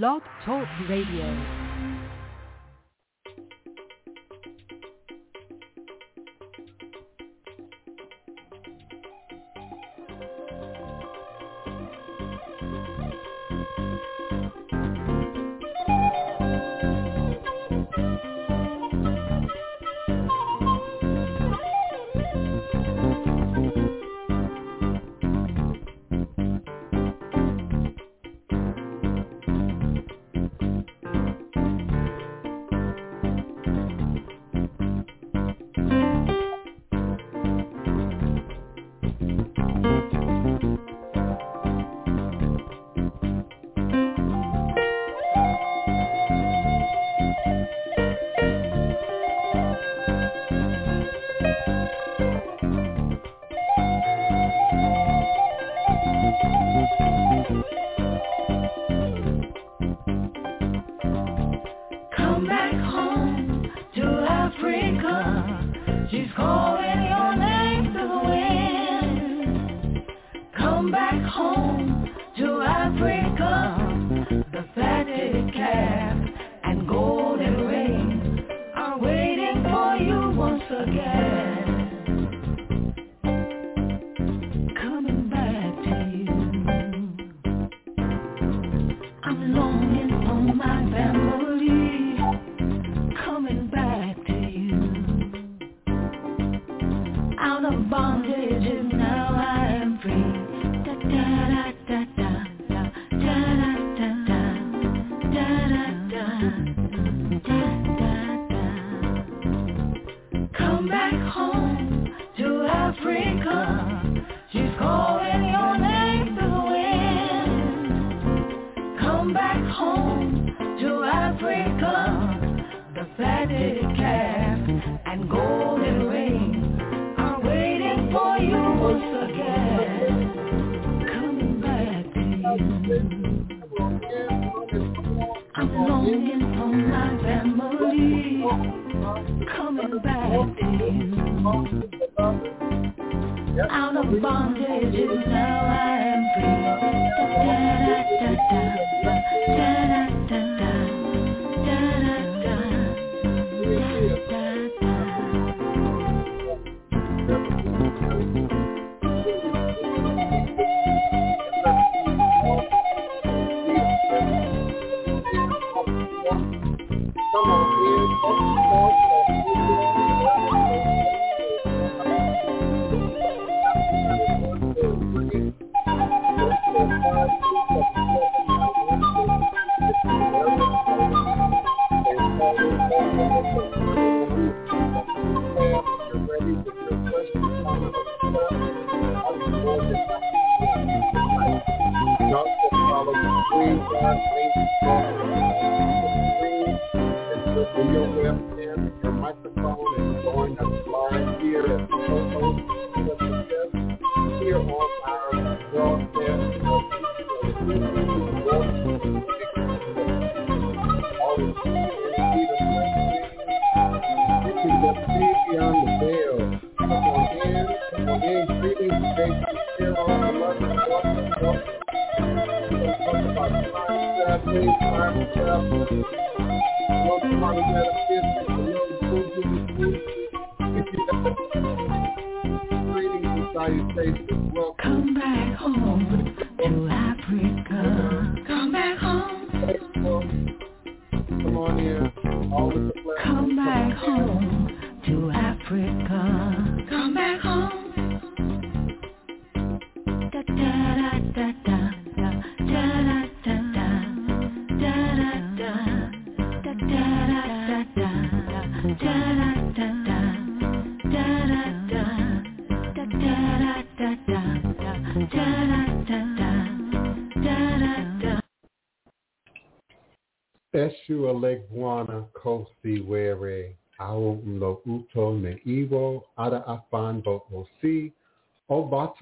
Blog Talk Radio.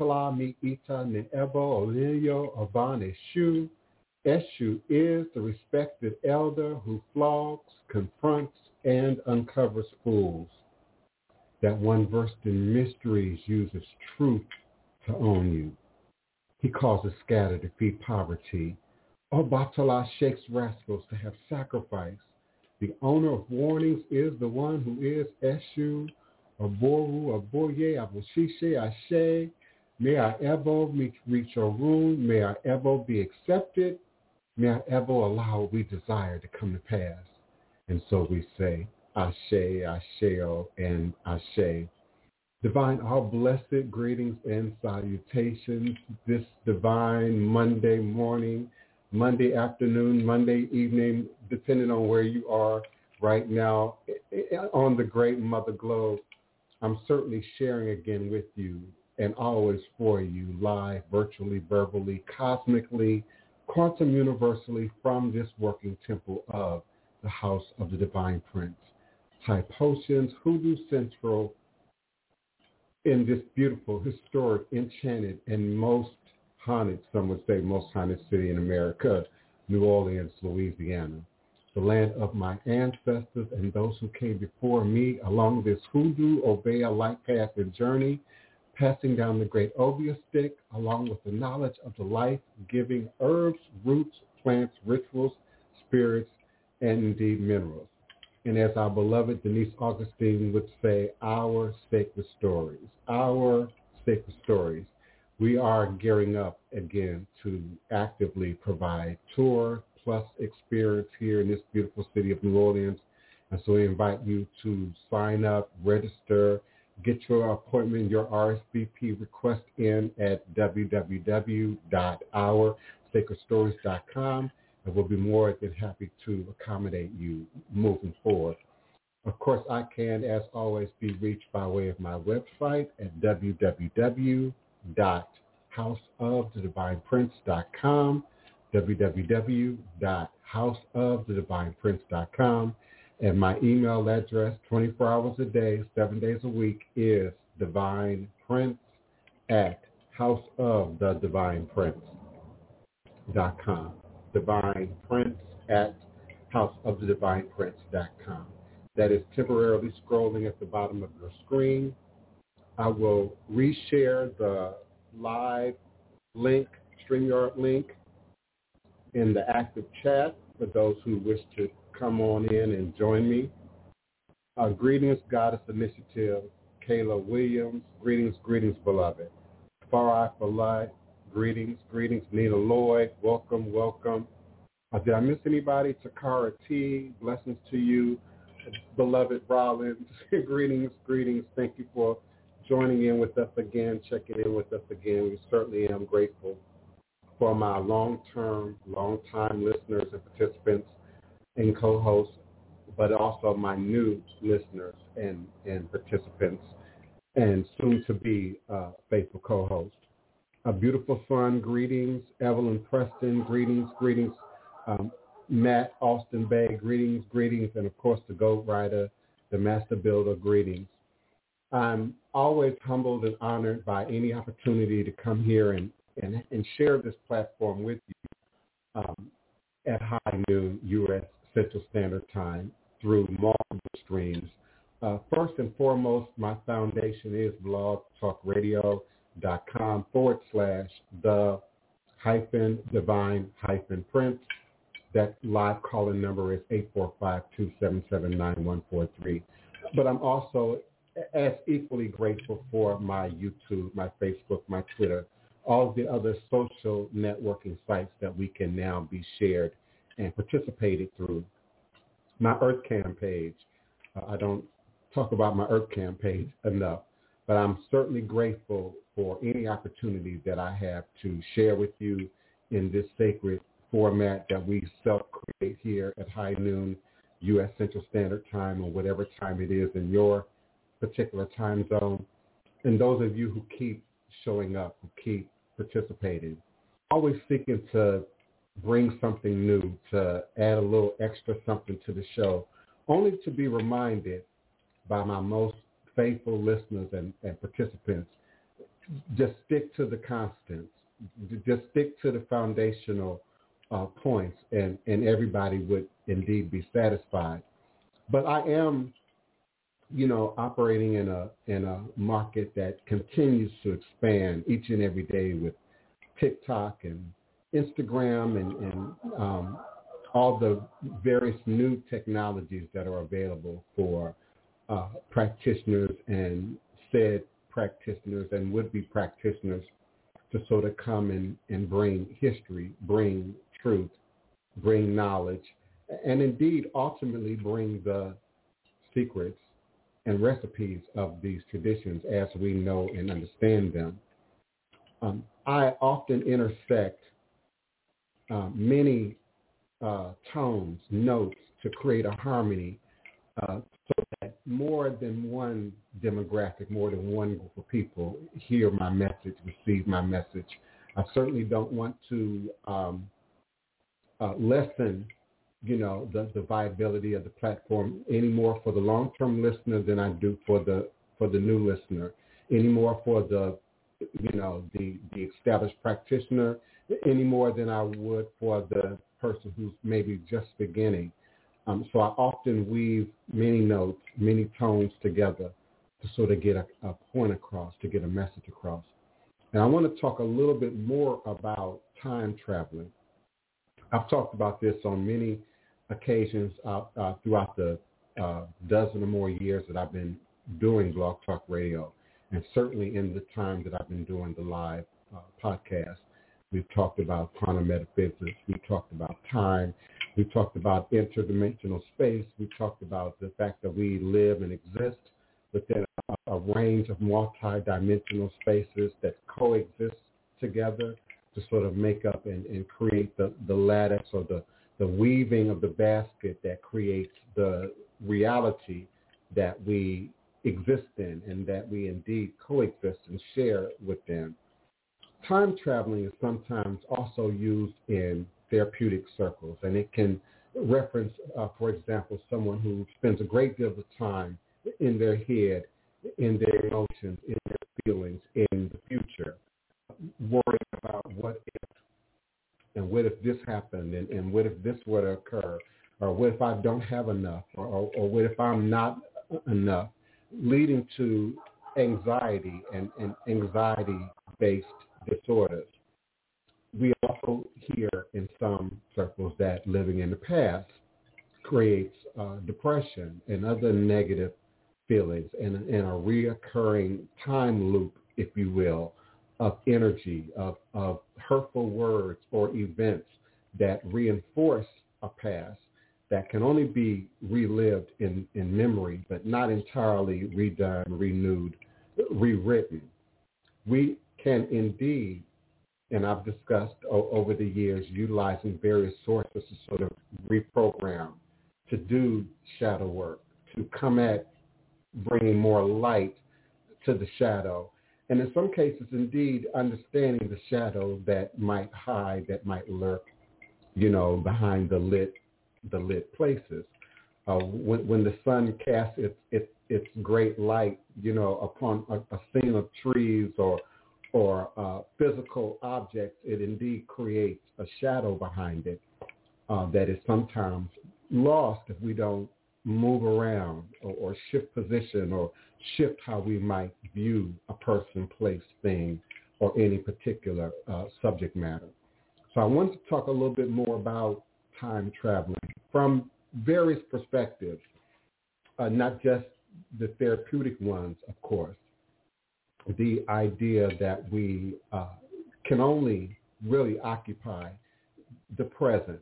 Tala, Mi, Ita, Nebo, Olilio, Avon, Eshu. Eshu is the respected elder who flogs, confronts, and uncovers fools. That one versed in mysteries uses truth to own you. He causes scatter to feed poverty. Oh, Obatala shakes rascals to have sacrifice. The owner of warnings is the one who is Eshu, Aboru, Aboye, Aboshishe, Ashe, May I ever reach your room. May I ever be accepted. May I ever allow what we desire to come to pass. And so we say, Ashe, Asheo, and Ashe. Divine, our blessed greetings and salutations this divine Monday morning, Monday afternoon, Monday evening, depending on where you are right now eh, eh, on the great mother globe. I'm certainly sharing again with you and always for you live, virtually, verbally, cosmically, quantum universally from this working temple of the House of the Divine Prince. High Potions, Hoodoo Central, in this beautiful, historic, enchanted, and most haunted, some would say most haunted city in America, New Orleans, Louisiana, the land of my ancestors and those who came before me along this hoodoo, obeah, light path and journey, passing down the great obeah stick along with the knowledge of the life-giving herbs, roots, plants, rituals, spirits, and indeed minerals. And as our beloved Denise Augustine would say, our sacred stories, our sacred stories. We are gearing up again to actively provide tour plus experience here in this beautiful city of New Orleans. And so we invite you to sign up, register, get your appointment, your RSVP request in at www.oursacredstories.com and we'll be more than happy to accommodate you moving forward. Of course, I can, as always, be reached by way of my website at www.houseofthedivineprince.com, www.houseofthedivineprince.com, and my email address, 24 hours a day, seven days a week, is divineprince at houseofthedivineprince.com divine prince at houseofthedivineprince.com. That is temporarily scrolling at the bottom of your screen. I will reshare the live link, StreamYard link, in the active chat for those who wish to come on in and join me. Uh, greetings, Goddess Initiative, Kayla Williams. Greetings, greetings, beloved. Far Eye for Life, Greetings, greetings, Nina Lloyd. Welcome, welcome. Uh, did I miss anybody? Takara T. Blessings to you, beloved Rollins. greetings, greetings. Thank you for joining in with us again, checking in with us again. We certainly am grateful for my long-term, long-time listeners and participants and co-hosts, but also my new listeners and, and participants and soon to be uh, faithful co-host. a beautiful son, greetings. Evelyn Preston, greetings, greetings. Um, Matt Austin Bay, greetings, greetings. And of course, the Goat Rider, the Master Builder, greetings. I'm always humbled and honored by any opportunity to come here and, and, and share this platform with you um, at high noon U.S. Central Standard Time through multiple streams. Uh, first and foremost, my foundation is Blog Talk Radio dot com forward slash the hyphen divine hyphen prince. That live calling number is 845-277-9143. But I'm also as equally grateful for my YouTube, my Facebook, my Twitter, all the other social networking sites that we can now be shared and participated through. My EarthCam page, uh, I don't talk about my EarthCam page enough, but I'm certainly grateful for any opportunity that I have to share with you in this sacred format that we self-create here at high noon U.S. Central Standard Time or whatever time it is in your particular time zone. And those of you who keep showing up, who keep participating, always seeking to bring something new, to add a little extra something to the show, only to be reminded by my most faithful listeners and, and participants just stick to the constants. Just stick to the foundational uh, points, and, and everybody would indeed be satisfied. But I am, you know, operating in a in a market that continues to expand each and every day with TikTok and Instagram and, and um, all the various new technologies that are available for uh, practitioners and said practitioners and would-be practitioners to sort of come and, and bring history, bring truth, bring knowledge, and indeed ultimately bring the secrets and recipes of these traditions as we know and understand them. Um, I often intersect uh, many uh, tones, notes to create a harmony uh, so that more than one demographic, more than one group of people hear my message, receive my message. I certainly don't want to um, uh, lessen, you know, the, the viability of the platform any more for the long-term listener than I do for the for the new listener, any more for the, you know, the the established practitioner, any more than I would for the person who's maybe just beginning. Um, so I often weave many notes, many tones together to sort of get a, a point across, to get a message across. And I want to talk a little bit more about time traveling. I've talked about this on many occasions uh, uh, throughout the uh, dozen or more years that I've been doing Blog Talk Radio, and certainly in the time that I've been doing the live uh, podcast. We've talked about quantum metaphysics. We've talked about time. We've talked about interdimensional space. We've talked about the fact that we live and exist within a, a range of multi-dimensional spaces that coexist together to sort of make up and, and create the, the lattice or the, the weaving of the basket that creates the reality that we exist in and that we indeed coexist and share within. Time traveling is sometimes also used in therapeutic circles, and it can reference, uh, for example, someone who spends a great deal of time in their head, in their emotions, in their feelings, in the future, worrying about what if, and what if this happened, and, and what if this were to occur, or what if I don't have enough, or, or, or what if I'm not enough, leading to anxiety and, and anxiety-based disorders. We also hear in some circles that living in the past creates uh, depression and other negative feelings and, and a reoccurring time loop, if you will, of energy, of, of hurtful words or events that reinforce a past that can only be relived in, in memory, but not entirely redone, renewed, rewritten. We can indeed, and I've discussed o- over the years, utilizing various sources to sort of reprogram, to do shadow work, to come at bringing more light to the shadow. And in some cases, indeed, understanding the shadow that might hide, that might lurk, you know, behind the lit, the lit places. Uh, when, when the sun casts its, its, its great light, you know, upon a, a scene of trees or or uh, physical objects, it indeed creates a shadow behind it uh, that is sometimes lost if we don't move around or, or, shift position or shift how we might view a person, place, thing, or any particular uh, subject matter. So I wanted to talk a little bit more about time traveling from various perspectives, uh, not just the therapeutic ones, of course, the idea that we uh, can only really occupy the present,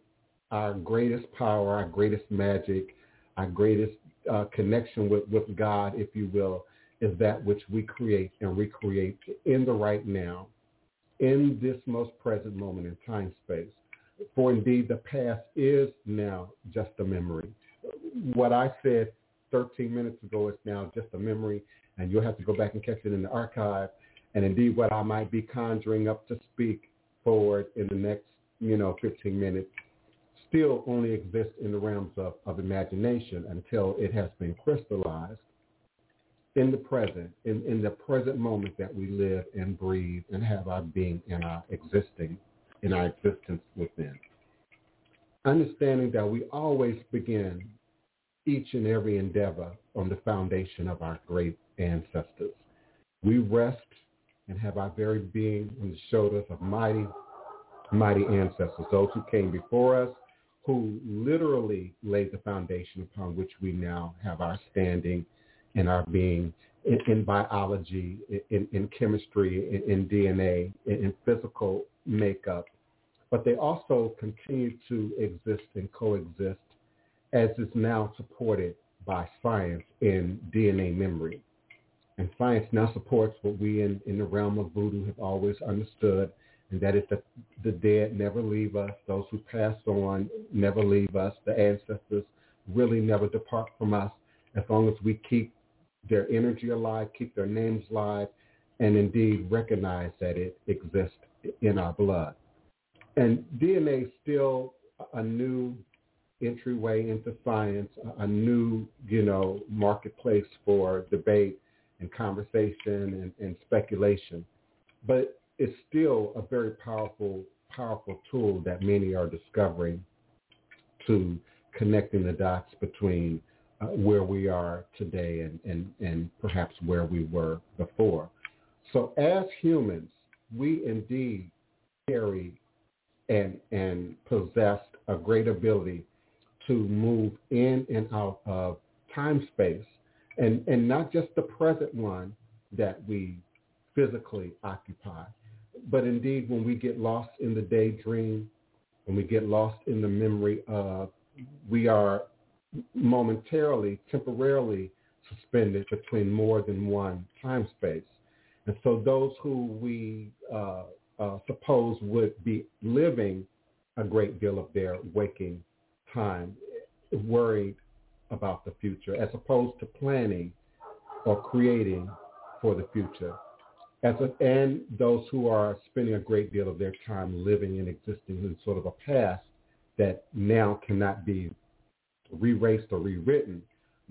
our greatest power, our greatest magic, our greatest uh, connection with, with God, if you will, is that which we create and recreate in the right now, in this most present moment in time space. For indeed, the past is now just a memory. What I said 13 minutes ago is now just a memory and you'll have to go back and catch it in the archive. And indeed, what I might be conjuring up to speak forward in the next, you know, 15 minutes still only exists in the realms of, of imagination until it has been crystallized in the present, in, in the present moment that we live and breathe and have our being and our existing, in our existence within. Understanding that we always begin each and every endeavor on the foundation of our great ancestors. We rest and have our very being on the shoulders of mighty mighty ancestors, those who came before us, who literally laid the foundation upon which we now have our standing and our being in, in biology, in, in chemistry, in, in DNA, in, in physical makeup. But they also continue to exist and coexist as is now supported by science in DNA memory. And science now supports what we in, in the realm of voodoo have always understood, and that is that the dead never leave us. Those who pass on never leave us. The ancestors really never depart from us as long as we keep their energy alive, keep their names alive, and indeed recognize that it exists in our blood. And DNA is still a new entryway into science, a new, you know, marketplace for debate and conversation and, and speculation. But it's still a very powerful, powerful tool that many are discovering to connecting the dots between uh, where we are today and, and, and perhaps where we were before. So as humans, we indeed carry and, and possess a great ability to move in and out of time space and, and not just the present one that we physically occupy, but indeed when we get lost in the daydream, when we get lost in the memory of, we are momentarily, temporarily suspended between more than one time space. And so those who we uh, uh, suppose would be living a great deal of their waking time worried about the future as opposed to planning or creating for the future. As a, and those who are spending a great deal of their time living and existing in sort of a past that now cannot be re-raced or rewritten,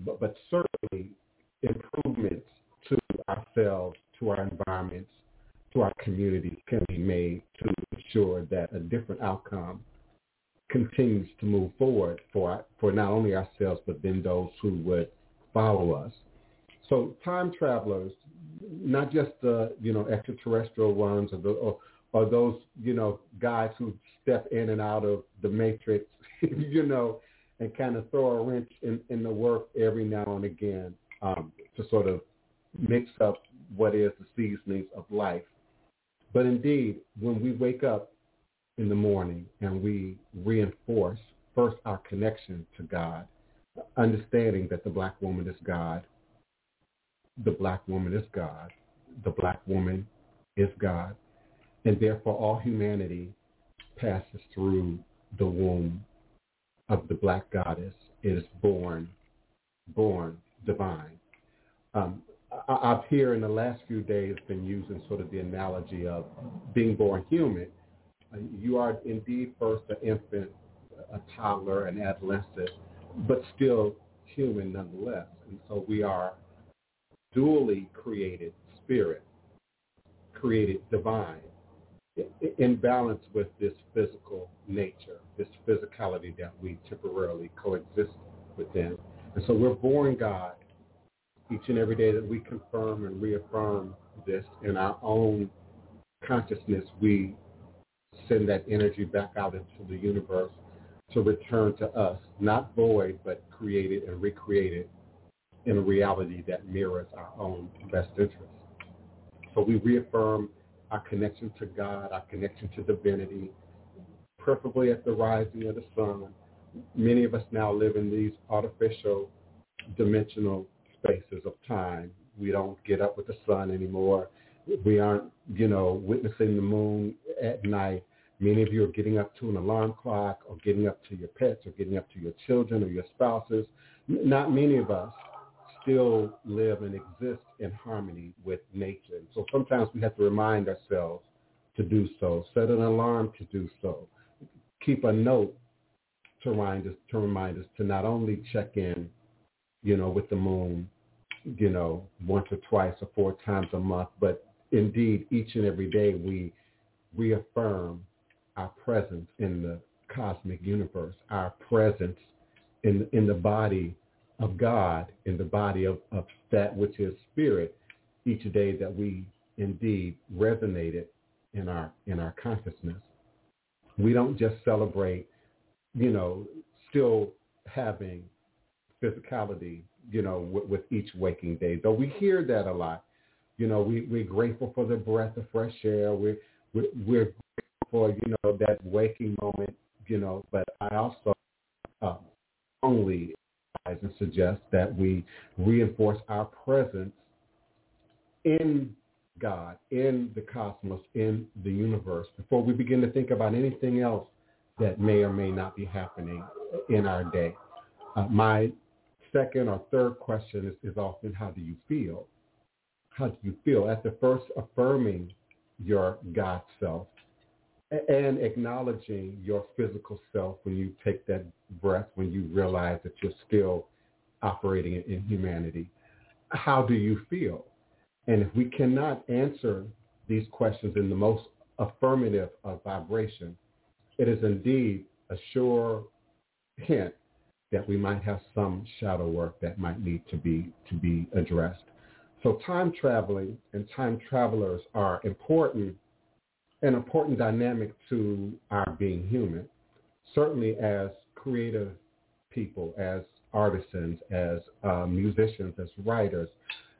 but, but certainly improvements to ourselves, to our environments, to our communities can be made to ensure that a different outcome continues to move forward for for not only ourselves but then those who would follow us. So time travelers, not just the you know extraterrestrial ones or, the, or, or those you know guys who step in and out of the matrix, you know, and kind of throw a wrench in, in the work every now and again um, to sort of mix up what is the seasonings of life. But indeed, when we wake up in the morning and we reinforce first our connection to God, understanding that the black woman is God, the black woman is God, the black woman is God, and therefore all humanity passes through the womb of the black goddess. It is born, born divine. Um, I, have here in the last few days been using sort of the analogy of being born human you are indeed first an infant, a toddler, an adolescent, but still human nonetheless. And so we are dually created spirit, created divine, in balance with this physical nature, this physicality that we temporarily coexist within. And so we're born God each and every day that we confirm and reaffirm this in our own consciousness. We send that energy back out into the universe to return to us, not void, but created and recreated in a reality that mirrors our own best interests. So we reaffirm our connection to God, our connection to divinity, preferably at the rising of the sun. Many of us now live in these artificial dimensional spaces of time. We don't get up with the sun anymore. We aren't, you know, witnessing the moon at night. Many of you are getting up to an alarm clock or getting up to your pets or getting up to your children or your spouses. Not many of us still live and exist in harmony with nature. So sometimes we have to remind ourselves to do so, set an alarm to do so, keep a note to remind us to remind us to not only check in, you know, with the moon, you know, once or twice or four times a month, but indeed each and every day we reaffirm our presence in the cosmic universe, our presence in, in the body of God, in the body of, of that which is spirit, each day that we indeed resonated in our in our consciousness. We don't just celebrate, you know, still having physicality, you know, with, with each waking day. Though we hear that a lot. You know, we, we're grateful for the breath of fresh air. We're, we're, we're for, you know, that waking moment, you know, but I also uh, strongly advise and suggest that we reinforce our presence in God, in the cosmos, in the universe, before we begin to think about anything else that may or may not be happening in our day. Uh, my second or third question is, is often, how do you feel? How do you feel? The first, affirming your God self and acknowledging your physical self when you take that breath, when you realize that you're still operating in humanity. How do you feel? And if we cannot answer these questions in the most affirmative of vibration, it is indeed a sure hint that we might have some shadow work that might need to be to be addressed. So time traveling and time travelers are important, an important dynamic to our being human. Certainly as creative people, as artisans, as uh, musicians, as writers,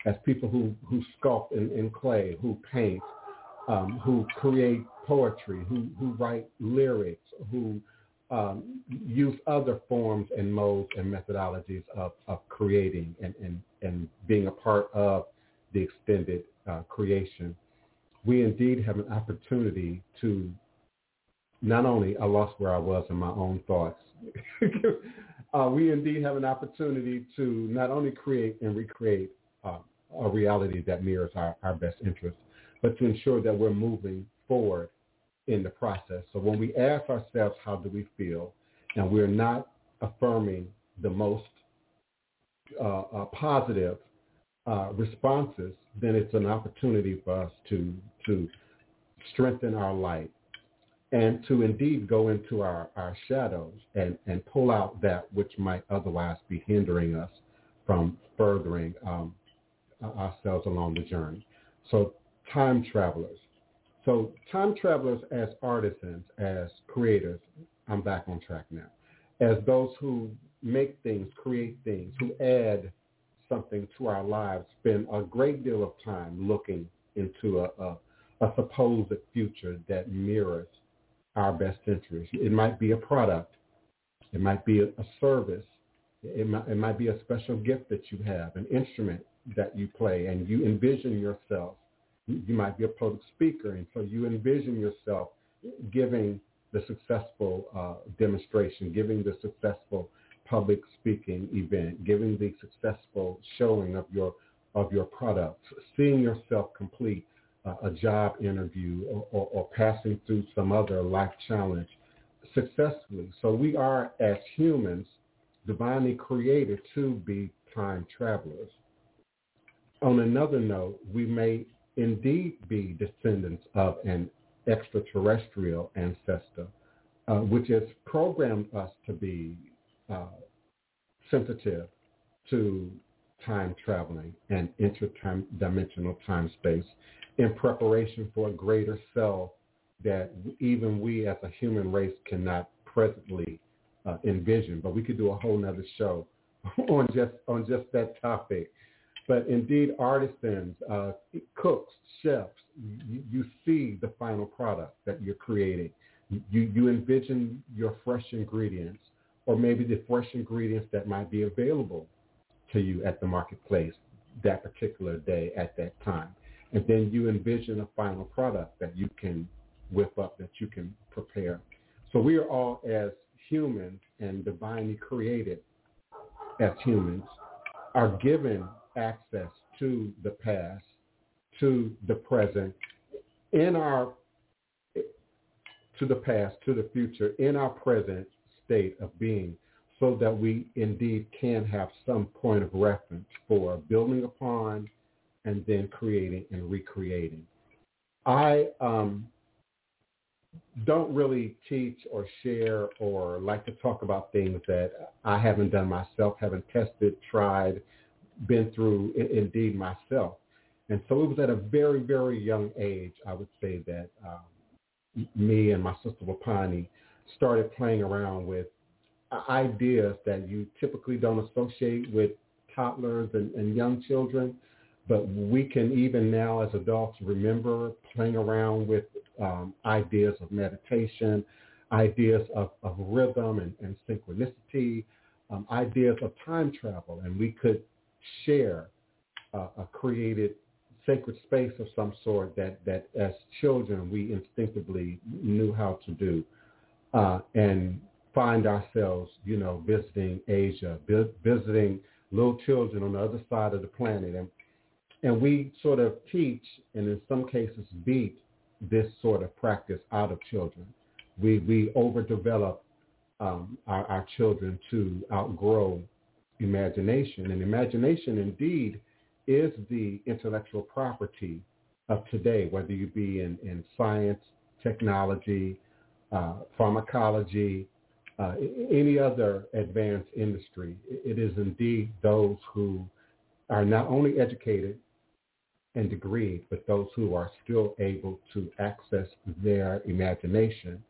as people who, who sculpt in, in clay, who paint, um, who create poetry, who, who write lyrics, who um, use other forms and modes and methodologies of, of creating and, and, and being a part of the extended uh, creation. We indeed have an opportunity to not only, I lost where I was in my own thoughts. uh, we indeed have an opportunity to not only create and recreate uh, a reality that mirrors our, our best interests, but to ensure that we're moving forward in the process. So when we ask ourselves, how do we feel, and we're not affirming the most uh, uh, positive uh, responses, then it's an opportunity for us to to strengthen our light and to indeed go into our, our shadows and, and pull out that which might otherwise be hindering us from furthering um, ourselves along the journey. So time travelers. So time travelers as artisans, as creators, I'm back on track now, as those who make things, create things, who add something to our lives, spend a great deal of time looking into a, a, a supposed future that mirrors our best interest. It might be a product. It might be a, a service. It might, it might be a special gift that you have, an instrument that you play, and you envision yourself. You might be a public speaker, and so you envision yourself giving the successful uh, demonstration, giving the successful public speaking event, giving the successful showing of your of your products, seeing yourself complete uh, a job interview or, or, or passing through some other life challenge successfully. So we are, as humans, divinely created to be time travelers. On another note, we may indeed be descendants of an extraterrestrial ancestor, uh, which has programmed us to be uh, sensitive to time traveling and interdimensional time space in preparation for a greater self that even we as a human race cannot presently uh, envision. But we could do a whole nother show on just on just that topic. But indeed, artisans, uh, cooks, chefs, you, you, see the final product that you're creating. You, you envision your fresh ingredients or maybe the fresh ingredients that might be available to you at the marketplace that particular day at that time. And then you envision a final product that you can whip up, that you can prepare. So we are all as human and divinely created as humans are given access to the past, to the present, in our to the past, to the future, in our present state of being so that we indeed can have some point of reference for building upon and then creating and recreating. I um, don't really teach or share or like to talk about things that I haven't done myself, haven't tested, tried, been through indeed myself. And so it was at a very, very young age, I would say that um, me and my sister Wapani started playing around with ideas that you typically don't associate with toddlers and, and young children, but we can even now as adults remember playing around with um, ideas of meditation, ideas of, of rhythm and, and synchronicity, um, ideas of time travel, and we could share uh, a created sacred space of some sort that, that as children we instinctively knew how to do. Uh, and find ourselves, you know, visiting Asia, visiting little children on the other side of the planet. And, and we sort of teach and in some cases beat this sort of practice out of children. We, we overdevelop um, our, our children to outgrow imagination. And imagination indeed is the intellectual property of today, whether you be in, in science, technology, uh, pharmacology, uh, any other advanced industry. It is indeed those who are not only educated and degreed, but those who are still able to access their imagination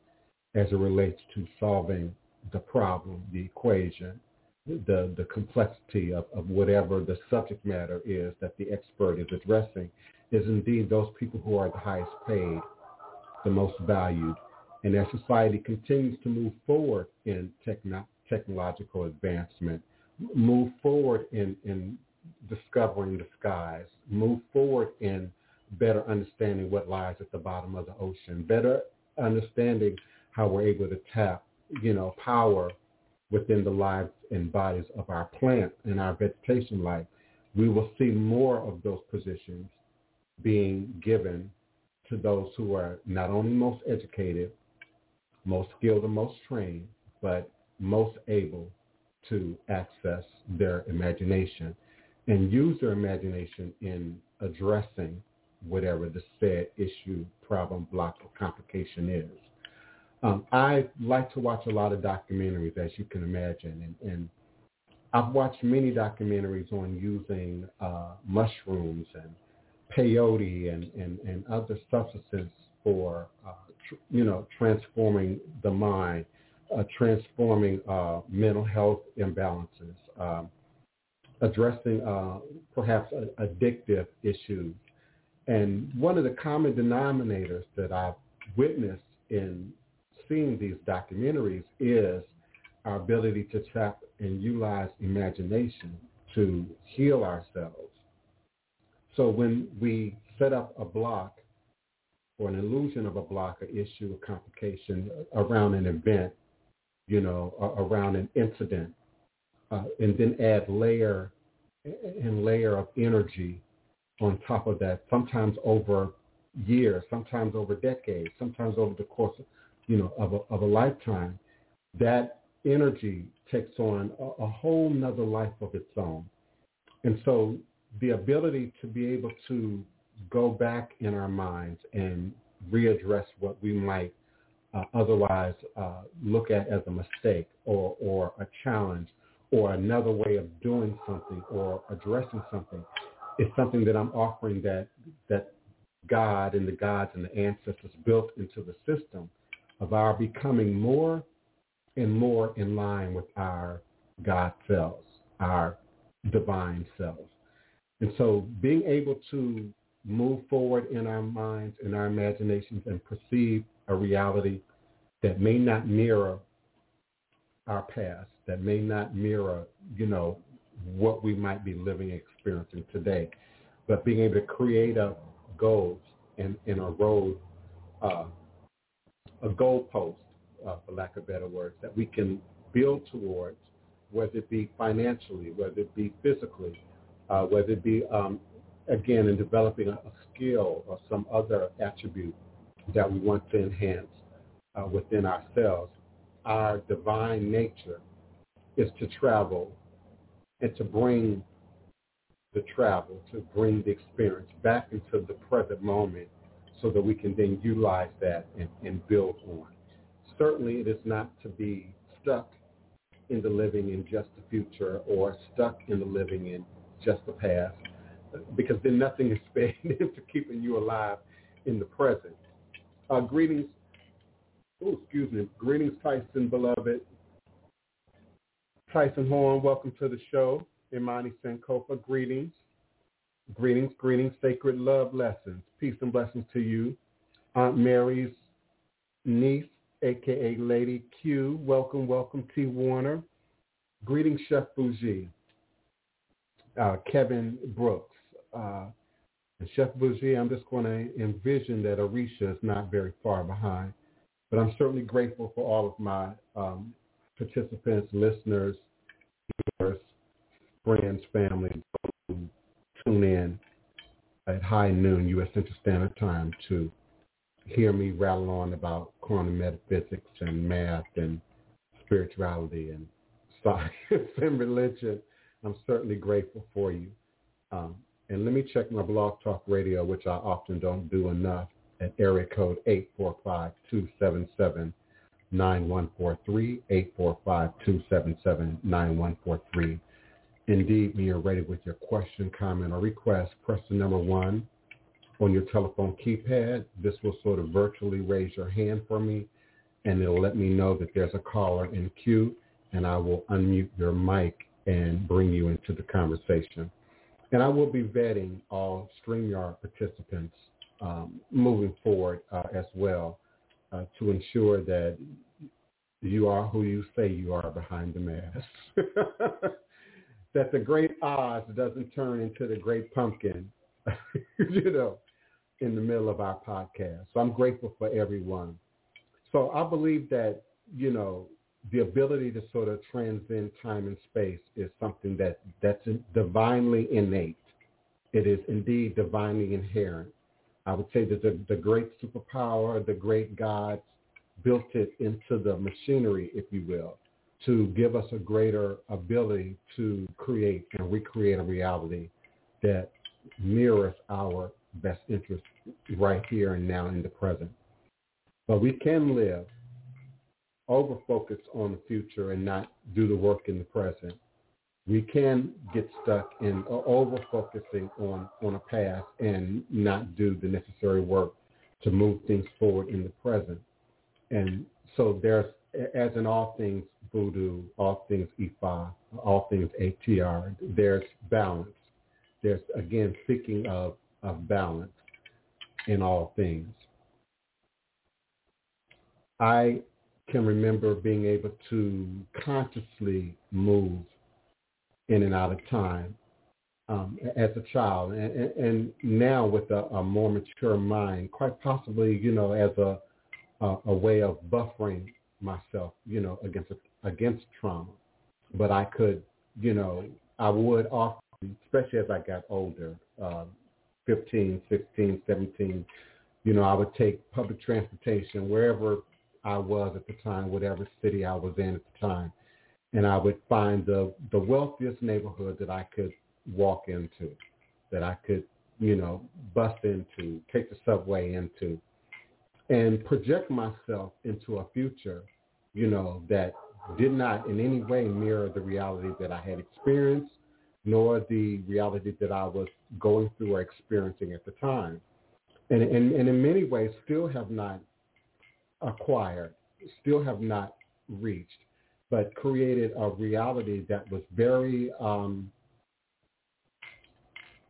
as it relates to solving the problem, the equation, the, the complexity of, of whatever the subject matter is that the expert is addressing is indeed those people who are the highest paid, the most valued, and as society continues to move forward in techno- technological advancement, move forward in, in discovering the skies, move forward in better understanding what lies at the bottom of the ocean, better understanding how we're able to tap, you know, power within the lives and bodies of our plant and our vegetation life, we will see more of those positions being given to those who are not only most educated, most skilled and most trained, but most able to access their imagination and use their imagination in addressing whatever the said issue, problem, block, or complication is. Um, I like to watch a lot of documentaries, as you can imagine, and, and I've watched many documentaries on using uh, mushrooms and peyote and, and, and other substances for uh, you know, transforming the mind, uh, transforming uh, mental health imbalances, um, addressing perhaps addictive issues. And one of the common denominators that I've witnessed in seeing these documentaries is our ability to tap and utilize imagination to heal ourselves. So when we set up a block or an illusion of a block, an issue, a complication around an event, you know, around an incident, uh, and then add layer and layer of energy on top of that, sometimes over years, sometimes over decades, sometimes over the course, of, you know, of a, of a lifetime, that energy takes on a, a whole nother life of its own. And so the ability to be able to go back in our minds and readdress what we might uh, otherwise uh, look at as a mistake or, or a challenge or another way of doing something or addressing something is something that I'm offering that that God and the gods and the ancestors built into the system of our becoming more and more in line with our God selves, our divine selves. And so being able to move forward in our minds, in our imaginations, and perceive a reality that may not mirror our past, that may not mirror, you know, what we might be living and experiencing today. But being able to create a goals and, and a road, uh, a goalpost, uh, for lack of better words, that we can build towards, whether it be financially, whether it be physically, uh, whether it be um, again, in developing a, a skill or some other attribute that we want to enhance uh, within ourselves, our divine nature is to travel and to bring the travel, to bring the experience back into the present moment so that we can then utilize that and, and build on. Certainly it is not to be stuck in the living in just the future or stuck in the living in just the past, because then nothing is spared into keeping you alive in the present. Uh, greetings Oh, excuse me. Greetings, Tyson, beloved. Tyson Horn, welcome to the show. Imani Sankofa, greetings. Greetings, greetings, sacred love lessons. Peace and blessings to you. Aunt Mary's niece, aka Lady Q. Welcome, welcome, T. Warner. Greetings, Chef Bougie. Uh, Kevin Brooks. Uh, Chef Bougie, I'm just going to envision that Arisha is not very far behind. But I'm certainly grateful for all of my um, participants, listeners, viewers, friends, family who tune in at high noon U.S. Central Standard Time to hear me rattle on about quantum metaphysics and math and spirituality and science and religion. I'm certainly grateful for you. Um, and let me check my blog talk radio, which I often don't do enough, at area code 845-277-9143, 845-277-9143. Indeed, when you're ready with your question, comment, or request, press the number one on your telephone keypad. This will sort of virtually raise your hand for me, and it'll let me know that there's a caller in queue, and I will unmute your mic and bring you into the conversation. And I will be vetting all StreamYard participants um, moving forward uh, as well uh, to ensure that you are who you say you are behind the mask. that the great Oz doesn't turn into the great pumpkin, you know, in the middle of our podcast. So I'm grateful for everyone. So I believe that, you know, the ability to sort of transcend time and space is something that that's divinely innate. It is indeed divinely inherent. I would say that the, the great superpower, the great gods built it into the machinery, if you will, to give us a greater ability to create and recreate a reality that mirrors our best interest right here and now in the present. But we can live over focus on the future and not do the work in the present we can get stuck in uh, over focusing on, on a past and not do the necessary work to move things forward in the present. And so there's, as in all things voodoo, all things Ifa, all things ATR, there's balance. There's, again, seeking of, of balance in all things. I can remember being able to consciously move in and out of time um, as a child, and, and now with a, a, more mature mind, quite possibly, you know, as a a, a way of buffering myself, you know, against against trauma. But I could, you know, I would often, especially as I got older, uh, 15, 16, 17, you know, I would take public transportation wherever I was at the time, whatever city I was in at the time and I would find the the wealthiest neighborhood that I could walk into, that I could, you know, bust into, take the subway into, and project myself into a future, you know, that did not in any way mirror the reality that I had experienced, nor the reality that I was going through or experiencing at the time. And, and, and in many ways still have not acquired, still have not reached but created a reality that was very um,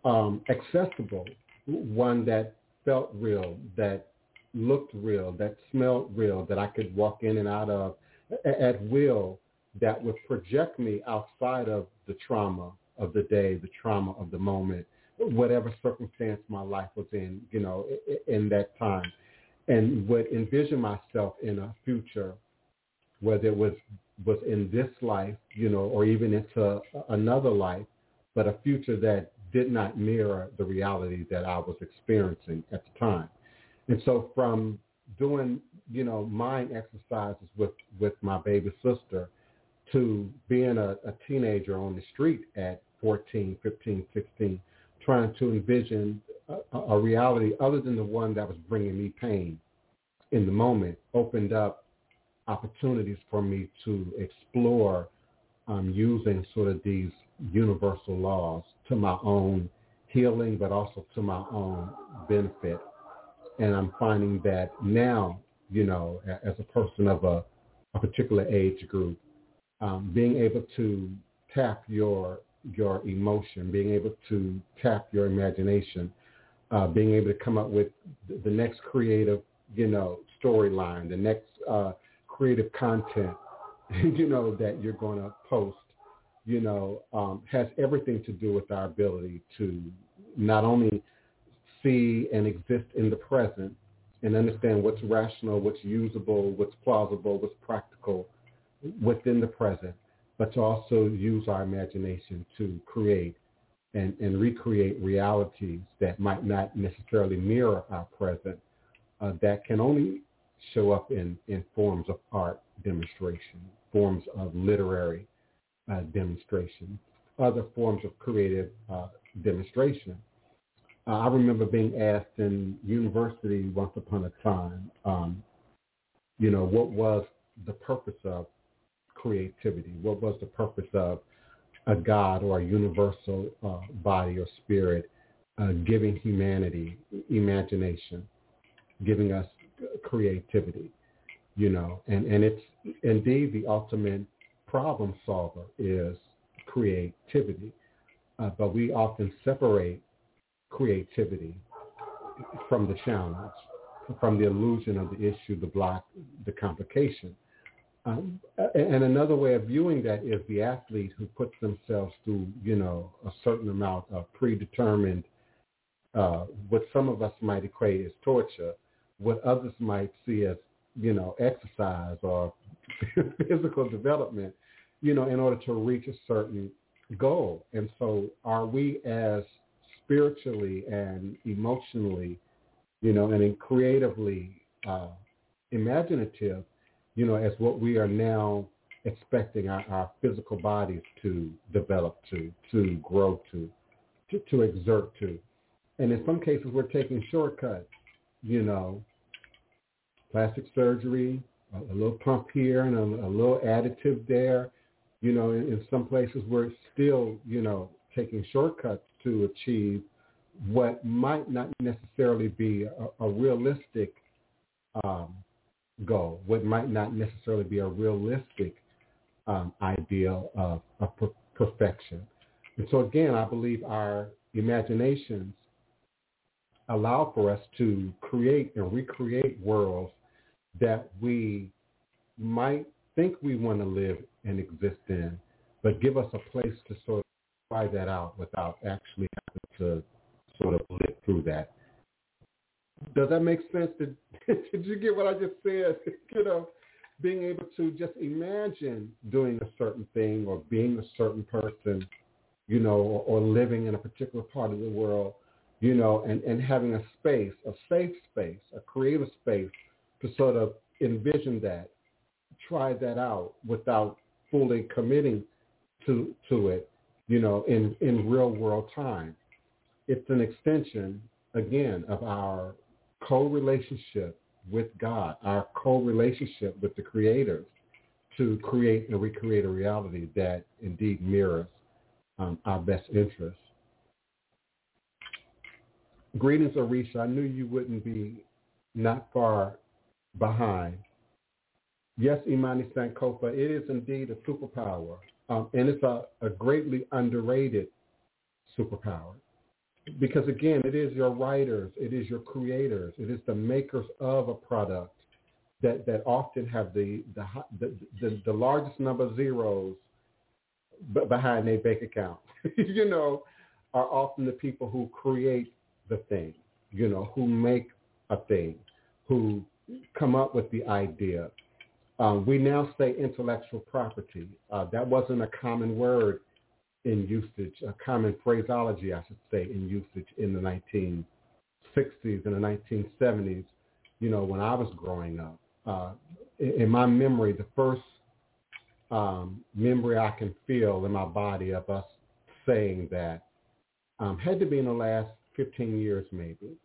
um, accessible, one that felt real, that looked real, that smelled real, that I could walk in and out of at will, that would project me outside of the trauma of the day, the trauma of the moment, whatever circumstance my life was in, you know, in that time, and would envision myself in a future whether it was was in this life, you know, or even into another life, but a future that did not mirror the reality that I was experiencing at the time. And so from doing, you know, mind exercises with, with my baby sister to being a, a teenager on the street at 14, 15, 16, trying to envision a, reality other than the one that was bringing me pain in the moment opened up opportunities for me to explore um, using sort of these universal laws to my own healing, but also to my own benefit. And I'm finding that now you know, as a person of a, a particular age group, um, being able to tap your your emotion, being able to tap your imagination, uh, being able to come up with the next creative, you know, storyline, the next uh, creative content, you know, that you're going to post, you know, um, has everything to do with our ability to not only see and exist in the present and understand what's rational, what's usable, what's plausible, what's practical within the present, but to also use our imagination to create and, and recreate realities that might not necessarily mirror our present, uh, that can only show up in, in forms of art demonstration, forms of literary uh, demonstration, other forms of creative uh, demonstration. Uh, I remember being asked in university once upon a time, um, you know, what was the purpose of creativity? What was the purpose of a God or a universal uh, body or spirit uh, giving humanity imagination, giving us creativity, you know, and, and it's indeed the ultimate problem solver is creativity. Uh, but we often separate creativity from the challenge, from the illusion of the issue, the block, the complication. Um, and another way of viewing that is the athlete who puts themselves through, you know, a certain amount of predetermined, uh, what some of us might equate as torture, what others might see as, you know, exercise or physical development, you know, in order to reach a certain goal. And so are we as spiritually and emotionally, you know, and creatively uh, imaginative you know, as what we are now expecting our, our physical bodies to develop to, to grow to, to, to exert to. And in some cases, we're taking shortcuts, you know, plastic surgery, a, a little pump here and a, a little additive there. You know, in, in some places we're still, you know, taking shortcuts to achieve what might not necessarily be a, a realistic um, goal, what might not necessarily be a realistic um, ideal of, of per- perfection. And so again, I believe our imaginations allow for us to create and recreate worlds that we might think we want to live and exist in, but give us a place to sort of try that out without actually having to sort of live through that does that make sense? Did, did you get what I just said? you know, being able to just imagine doing a certain thing or being a certain person, you know, or, or living in a particular part of the world, you know, and, and having a space, a safe space, a creative space to sort of envision that, try that out without fully committing to to it, you know, in, in real world time. It's an extension, again, of our co-relationship with God, our co-relationship with the creators to create and recreate a reality that indeed mirrors um, our best interests. Greetings, Arisha. I knew you wouldn't be not far behind. Yes, Imani Sankofa, it is indeed a superpower, um, and it's a, a greatly underrated superpower because again, it is your writers, it is your creators, it is the makers of a product that, that often have the, the, the, the, the largest number of zeros behind their bank account, you know, are often the people who create the thing, you know, who make a thing, who come up with the idea. Um, we now say intellectual property. Uh, that wasn't a common word in usage, a common phraseology, I should say, in usage in the 1960s and the 1970s, you know, when I was growing up. Uh, in my memory, the first um, memory I can feel in my body of us saying that um, had to be in the last 15 years maybe.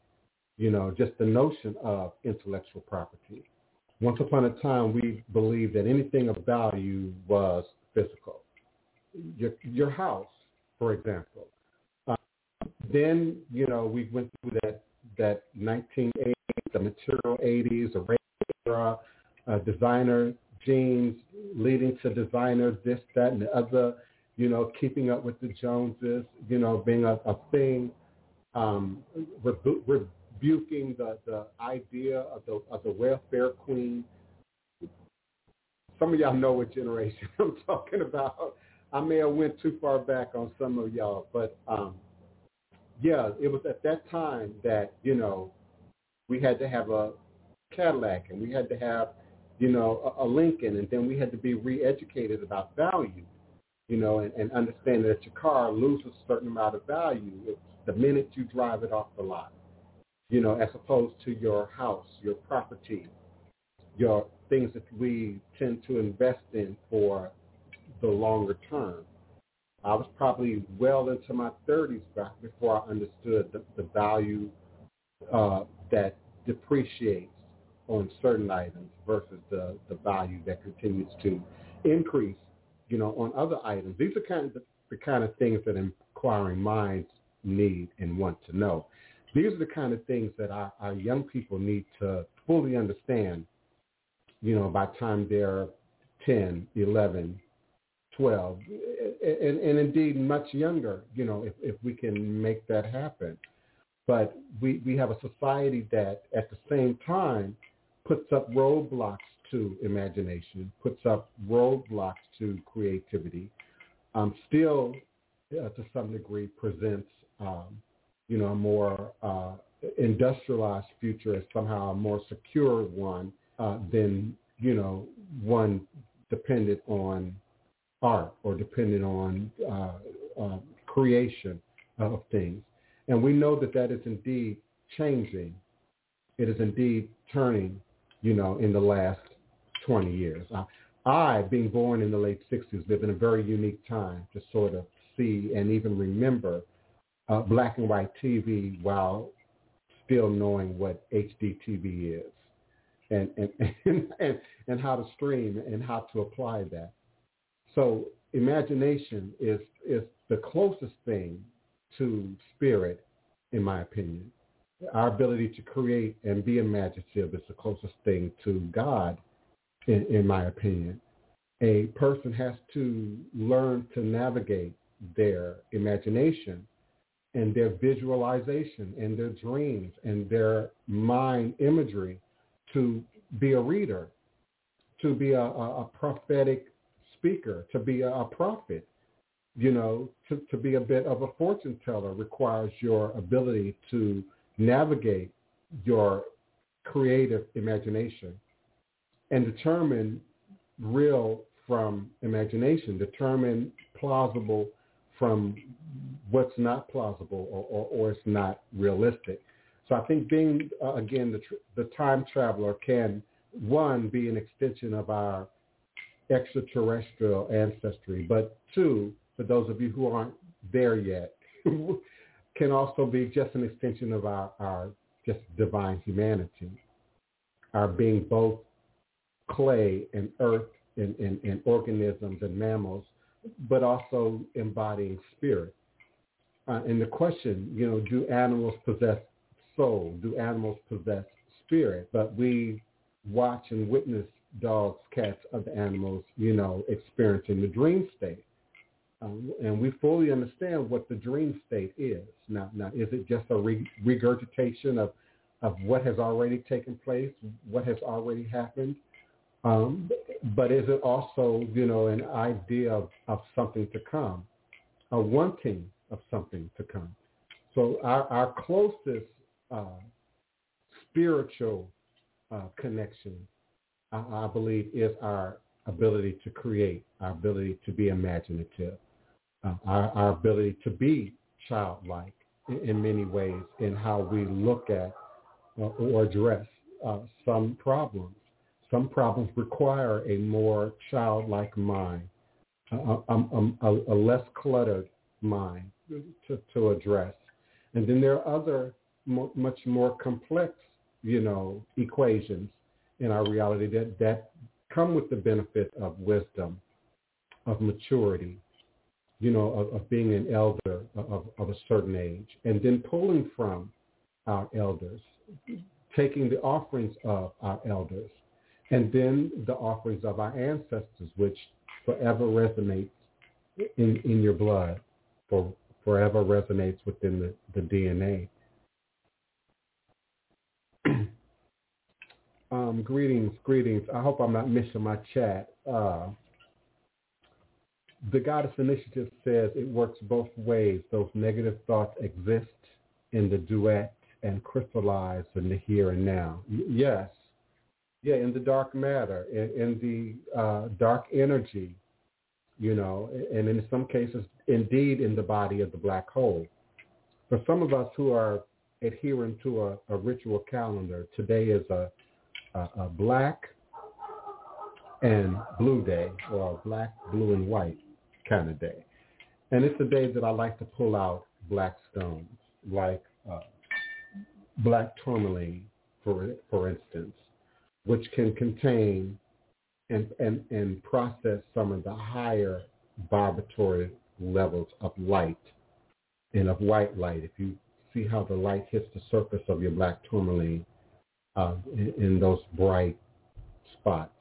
You know, just the notion of intellectual property. Once upon a time, we believed that anything of value was physical your, your house, for example. Uh, then, you know, we went through that, that 1980s, the material 80s, the era, uh, designer jeans leading to designer this, that, and the other, you know, keeping up with the Joneses, you know, being a, a thing, um, rebu- rebuking the, the idea of the, of the welfare queen. Some of y'all know what generation I'm talking about. I may have went too far back on some of y'all, but um, yeah, it was at that time that, you know, we had to have a Cadillac and we had to have, you know, a, a Lincoln and then we had to be re-educated about value, you know, and, and understand that your car loses a certain amount of value it's the minute you drive it off the lot, you know, as opposed to your house, your property, your things that we tend to invest in for the longer term. I was probably well into my 30s back before I understood the, the value uh, that depreciates on certain items versus the, the value that continues to increase, you know, on other items. These are kind of the, the kind of things that inquiring minds need and want to know. These are the kind of things that our, our young people need to fully understand, you know, by the time they're 10, 11, 12, and, and indeed much younger, you know, if, if we can make that happen. But we, we have a society that at the same time puts up roadblocks to imagination, puts up roadblocks to creativity, um, still uh, to some degree presents, um, you know, a more uh, industrialized future as somehow a more secure one uh, than, you know, one dependent on art or dependent on uh, uh, creation of things. And we know that that is indeed changing. It is indeed turning, you know, in the last 20 years. I, I, being born in the late 60s, live in a very unique time to sort of see and even remember uh, black and white TV while still knowing what HD TV is and, and, and, and, and how to stream and how to apply that. So imagination is, is the closest thing to spirit, in my opinion. Our ability to create and be imaginative is the closest thing to God, in, in my opinion. A person has to learn to navigate their imagination and their visualization and their dreams and their mind imagery to be a reader, to be a, a, a prophetic speaker, to be a, prophet, you know, to, to be a bit of a fortune teller requires your ability to navigate your creative imagination and determine real from imagination, determine plausible from what's not plausible or, or, or it's not realistic. So I think being, uh, again, the, tr- the time traveler can, one, be an extension of our extraterrestrial ancestry, but two, for those of you who aren't there yet, can also be just an extension of our, our just divine humanity, our being both clay and earth and, and, and organisms and mammals, but also embodying spirit. Uh, and the question, you know, do animals possess soul? Do animals possess spirit? But we watch and witness dogs, cats, other animals, you know, experiencing the dream state. Um, and we fully understand what the dream state is. Now, now is it just a re- regurgitation of, of what has already taken place, what has already happened? Um, but is it also, you know, an idea of, of something to come, a wanting of something to come? So our, our closest uh, spiritual uh, connection I, believe, is our ability to create, our ability to be imaginative, uh, our, our ability to be childlike in, in, many ways in how we look at uh, or address uh, some problems. Some problems require a more childlike mind, a, a, a, a less cluttered mind to, to address. And then there are other much more complex, you know, equations in our reality that, that come with the benefit of wisdom, of maturity, you know, of, of being an elder of, of a certain age, and then pulling from our elders, taking the offerings of our elders, And then the offerings of our ancestors, which forever resonates in, in your blood, for forever resonates within the, the DNA. Um, greetings, greetings. I hope I'm not missing my chat. Uh, the Goddess Initiative says it works both ways. Those negative thoughts exist in the Duat and crystallize in the here and now. Y- yes. Yeah, in the dark matter, in, in the uh, dark energy, you know, and in some cases, indeed in the body of the black hole. For some of us who are adhering to a, a ritual calendar, today is a, a, a black and blue day or a black, blue, and white kind of day. And it's a day that I like to pull out black stones, like uh, black tourmaline, for, for instance, which can contain and, and, and process some of the higher vibratory levels of light and of white light. If you see how the light hits the surface of your black tourmaline uh, in, in those bright spots.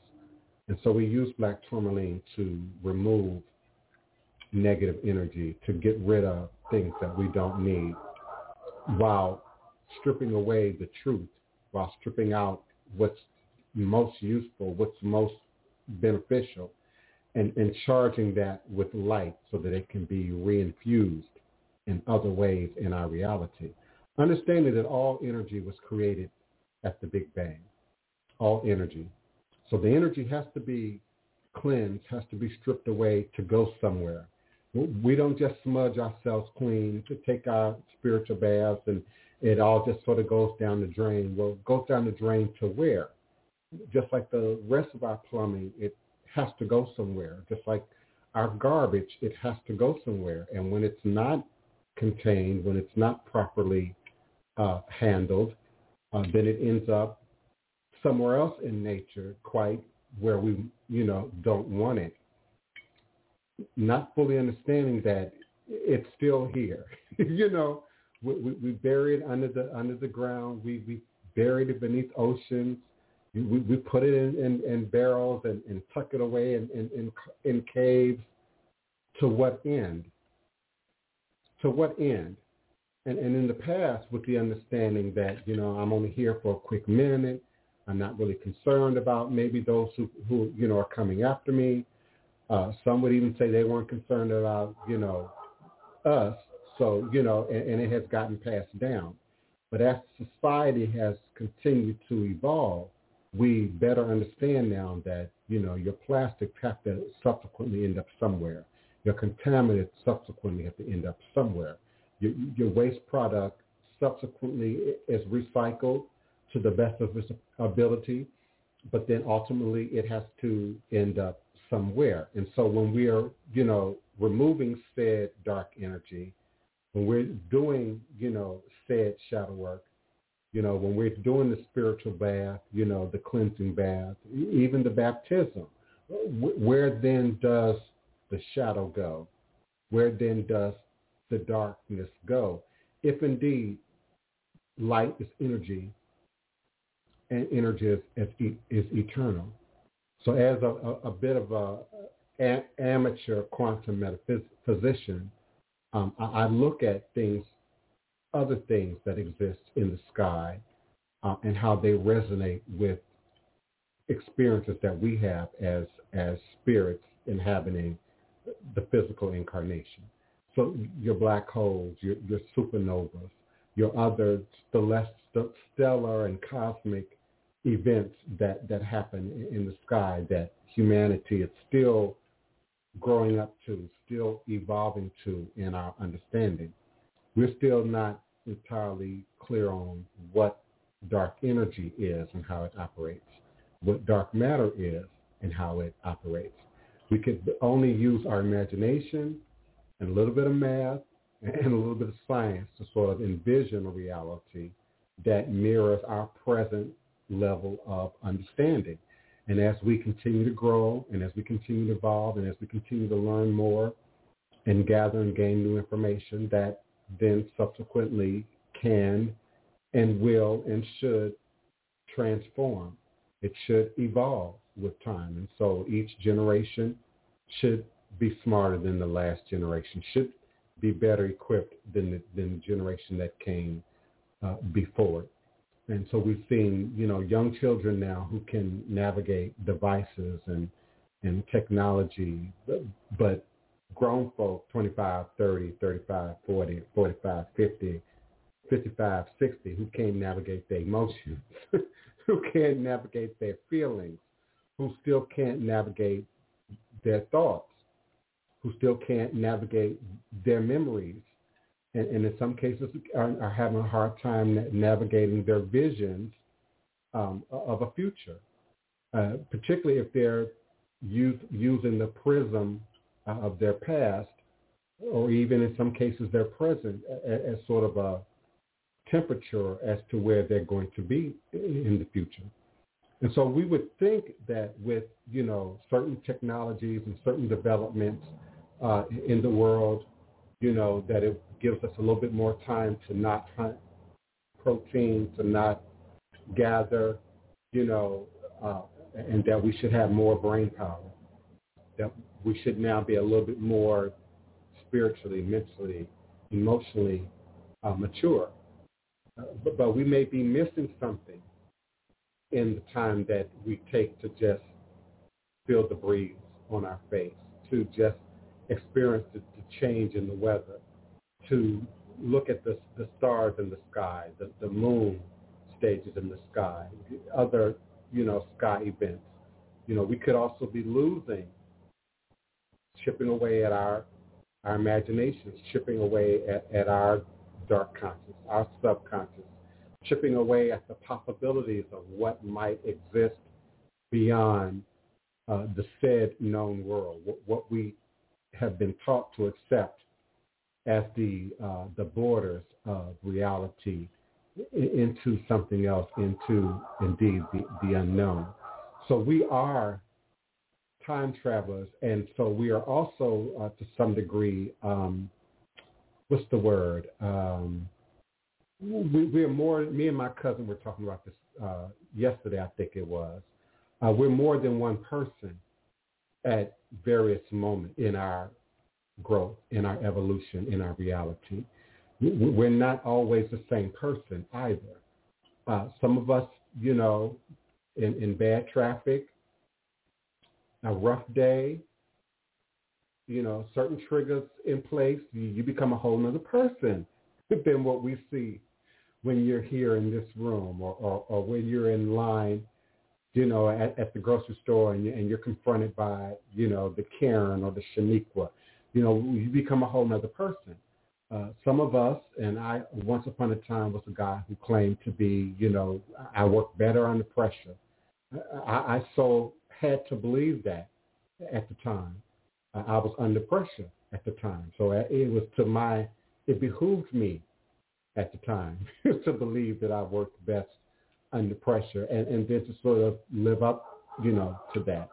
And so we use black tourmaline to remove negative energy, to get rid of things that we don't need while stripping away the truth, while stripping out what's most useful, what's most beneficial, and, and charging that with light so that it can be reinfused in other ways in our reality. Understanding that all energy was created at the Big Bang, all energy. So the energy has to be cleansed, has to be stripped away to go somewhere. We don't just smudge ourselves clean to take our spiritual baths and it all just sort of goes down the drain. Well, it goes down the drain to where? Just like the rest of our plumbing, it has to go somewhere. Just like our garbage, it has to go somewhere. And when it's not contained, when it's not properly uh, handled, uh, then it ends up somewhere else in nature, quite where we, you know, don't want it. Not fully understanding that it's still here. you know, we, we, we bury it under the under the ground. We we buried it beneath oceans. We, we put it in, in, in barrels and, and tuck it away in, in, in, in caves. To what end? To what end? And, and in the past, with the understanding that, you know, I'm only here for a quick minute. I'm not really concerned about maybe those who, who you know, are coming after me. Uh, some would even say they weren't concerned about, you know, us. So, you know, and, and it has gotten passed down. But as society has continued to evolve, we better understand now that, you know, your plastics have to subsequently end up somewhere. Your contaminants subsequently have to end up somewhere. Your, your waste product subsequently is recycled to the best of its ability, but then ultimately it has to end up somewhere. And so when we are, you know, removing said dark energy, when we're doing, you know, said shadow work, you know, when we're doing the spiritual bath, you know, the cleansing bath, even the baptism, where then does the shadow go? Where then does the darkness go? If indeed light is energy and energy is, is, is eternal. So as a, a, a bit of a, a, amateur quantum metaphysician, um, I, I look at things other things that exist in the sky uh, and how they resonate with experiences that we have as as spirits inhabiting the physical incarnation. So your black holes, your, your supernovas, your other stellar and cosmic events that, that happen in the sky that humanity is still growing up to, still evolving to in our understanding we're still not entirely clear on what dark energy is and how it operates, what dark matter is and how it operates. We could only use our imagination and a little bit of math and a little bit of science to sort of envision a reality that mirrors our present level of understanding. And as we continue to grow and as we continue to evolve and as we continue to learn more and gather and gain new information, that then subsequently can and will and should transform it should evolve with time. And so each generation should be smarter than the last generation, should be better equipped than the, than the generation that came uh, before. And so we've seen, you know, young children now who can navigate devices and, and technology, but, but grown folk, 25, 30, 35, 40, 45, 50, 55, 60, who can't navigate their emotions, who can't navigate their feelings, who still can't navigate their thoughts, who still can't navigate their memories, and, and in some cases are, are, having a hard time navigating their visions um, of a future, uh, particularly if they're use, using the prism uh, of their past, or even in some cases their present, as, as sort of a temperature as to where they're going to be in the future. And so we would think that with, you know, certain technologies and certain developments uh, in the world, you know, that it gives us a little bit more time to not hunt protein, to not gather, you know, uh, and that we should have more brain power. That we should now be a little bit more spiritually, mentally, emotionally uh, mature. Uh, but, but we may be missing something in the time that we take to just feel the breeze on our face, to just experience the, the change in the weather, to look at the, the stars in the sky, the, the moon stages in the sky, other, you know, sky events. You know, we could also be losing, chipping away at our, our imaginations, chipping away at, at our dark conscious, our subconscious, chipping away at the possibilities of what might exist beyond uh, the said known world, what, what, we have been taught to accept as the uh, the borders of reality into something else, into indeed the, the unknown. So we are time travelers, and so we are also, uh, to some degree, um, what's the word? Um, we, we, are more. Me and my cousin were talking about this uh, yesterday. I think it was. Uh, we're more than one person at various moments in our growth, in our evolution, in our reality. We're not always the same person either. Uh, some of us, you know, in, in bad traffic, a rough day, you know, certain triggers in place, you, you become a whole other person than what we see when you're here in this room or, or, or when you're in line, you know, at, at the grocery store and, and you're confronted by, you know, the Karen or the Shaniqua you know, you become a whole other person. Uh, some of us, and I once upon a time was a guy who claimed to be, you know, I work better under pressure. I, I so had to believe that at the time. I was under pressure at the time. So it was to my, it behooved me at the time to believe that I worked best under pressure and, and then to sort of live up, you know, to that.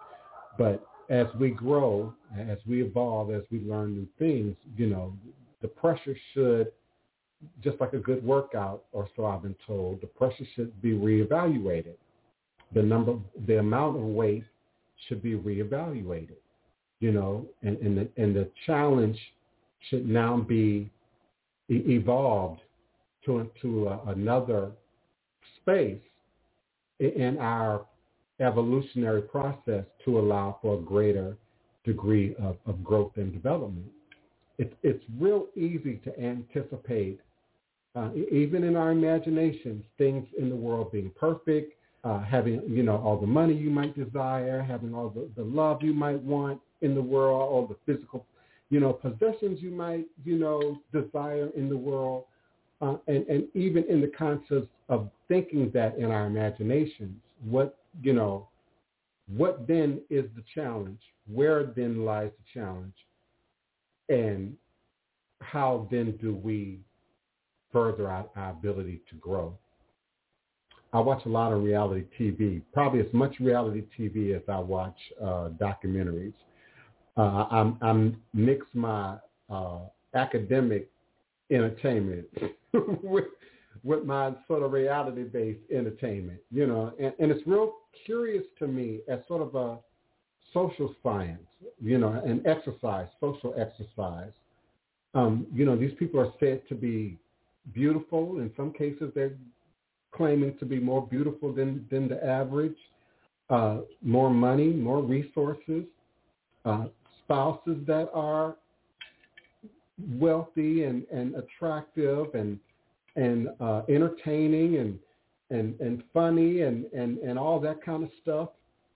But as we grow, as we evolve, as we learn new things, you know, the pressure should, just like a good workout, or so I've been told, the pressure should be reevaluated. The number, the amount of weight should be reevaluated, you know, and, and, the, and the challenge should now be evolved to, to a, another space in our evolutionary process to allow for a greater degree of, of growth and development. It's, it's real easy to anticipate, uh, even in our imaginations, things in the world being perfect, uh, having, you know, all the money you might desire, having all the, the love you might want in the world, all the physical, you know, possessions you might, you know, desire in the world. Uh, and, and even in the concept of thinking that in our imaginations, what you know, what then is the challenge? Where then lies the challenge? And how then do we further our, our ability to grow? I watch a lot of reality TV, probably as much reality TV as I watch uh, documentaries. Uh, I'm, I'm mix my uh, academic entertainment with with my sort of reality-based entertainment, you know, and, and it's real curious to me as sort of a social science, you know, an exercise, social exercise. Um, you know, these people are said to be beautiful. In some cases, they're claiming to be more beautiful than, than the average. Uh, more money, more resources, uh, spouses that are wealthy and, and attractive and and uh, entertaining and and and funny and, and and all that kind of stuff.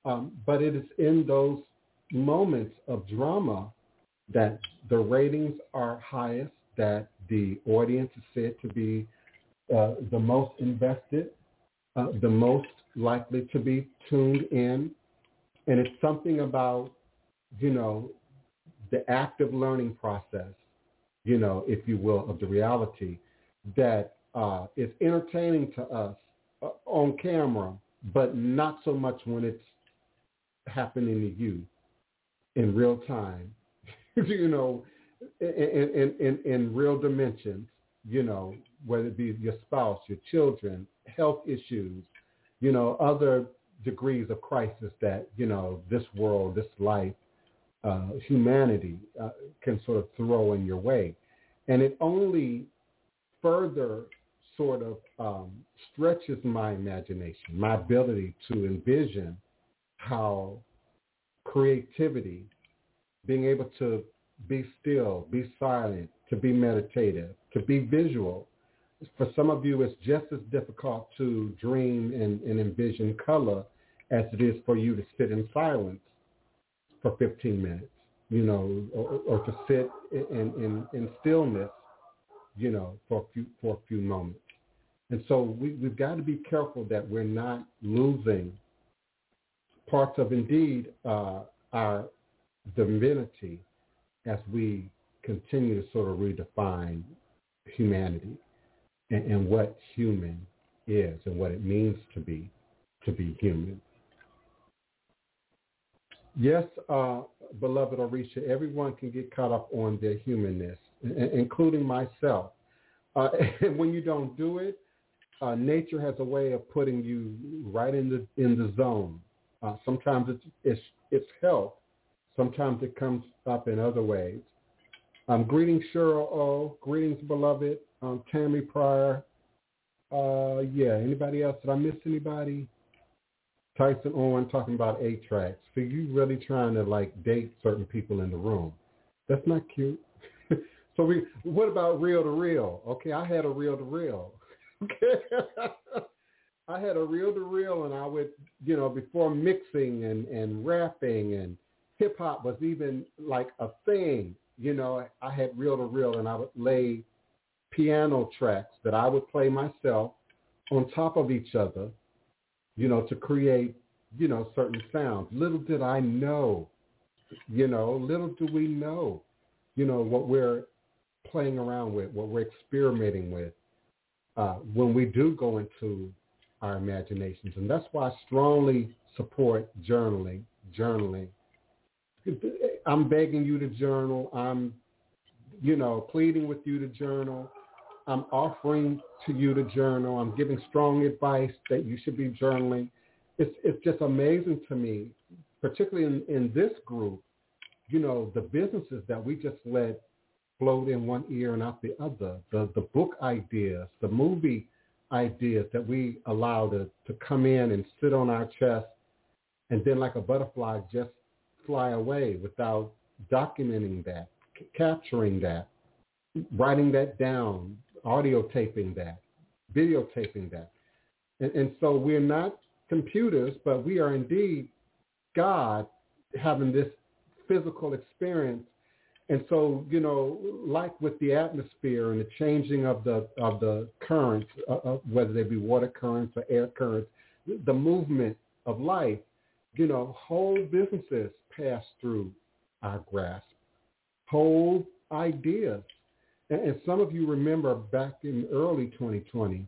Um, but it is in those moments of drama that the ratings are highest, that the audience is said to be uh, the most invested, uh, the most likely to be tuned in. And it's something about, you know, the active learning process, you know, if you will, of the reality that uh, is entertaining to us uh, on camera, but not so much when it's happening to you in real time, you know, in, in, in, in real dimensions, you know, whether it be your spouse, your children, health issues, you know, other degrees of crisis that, you know, this world, this life, uh, humanity uh, can sort of throw in your way. And it only further sort of um, stretches my imagination, my ability to envision how creativity, being able to be still, be silent, to be meditative, to be visual. For some of you, it's just as difficult to dream and, and envision color as it is for you to sit in silence for 15 minutes, you know, or, or to sit in, in, in stillness, you know, for a few, for a few moments. And so we, we've got to be careful that we're not losing parts of indeed uh, our divinity as we continue to sort of redefine humanity and, and what human is and what it means to be to be human. Yes, uh, beloved Orisha, everyone can get caught up on their humanness, including myself. Uh, and when you don't do it, uh, nature has a way of putting you right in the in the zone. Uh, sometimes it's, it's it's health. Sometimes it comes up in other ways. Um, greetings, Cheryl O. Greetings, beloved. Um, Tammy Pryor. Uh, yeah, anybody else? Did I miss anybody? Tyson Owen talking about eight tracks. So you really trying to like date certain people in the room. That's not cute. so we what about reel to reel? Okay, I had a reel to reel. Okay. I had a reel to reel and I would, you know, before mixing and, and rapping and hip hop was even like a thing, you know, I had reel to reel and I would lay piano tracks that I would play myself on top of each other, you know, to create, you know, certain sounds. Little did I know, you know, little do we know, you know, what we're playing around with, what we're experimenting with. Uh, when we do go into our imaginations. And that's why I strongly support journaling, journaling. I'm begging you to journal. I'm, you know, pleading with you to journal. I'm offering to you to journal. I'm giving strong advice that you should be journaling. It's, it's just amazing to me, particularly in, in this group, you know, the businesses that we just let float in one ear and out the other, the, the book ideas, the movie ideas that we allow to, to come in and sit on our chest and then like a butterfly just fly away without documenting that, c- capturing that, writing that down, audio taping that, videotaping that. And, and so we're not computers, but we are indeed God having this physical experience and so, you know, like with the atmosphere and the changing of the of the currents, uh, uh, whether they be water currents or air currents, the movement of life, you know, whole businesses pass through our grasp, whole ideas. And, and some of you remember back in early 2020,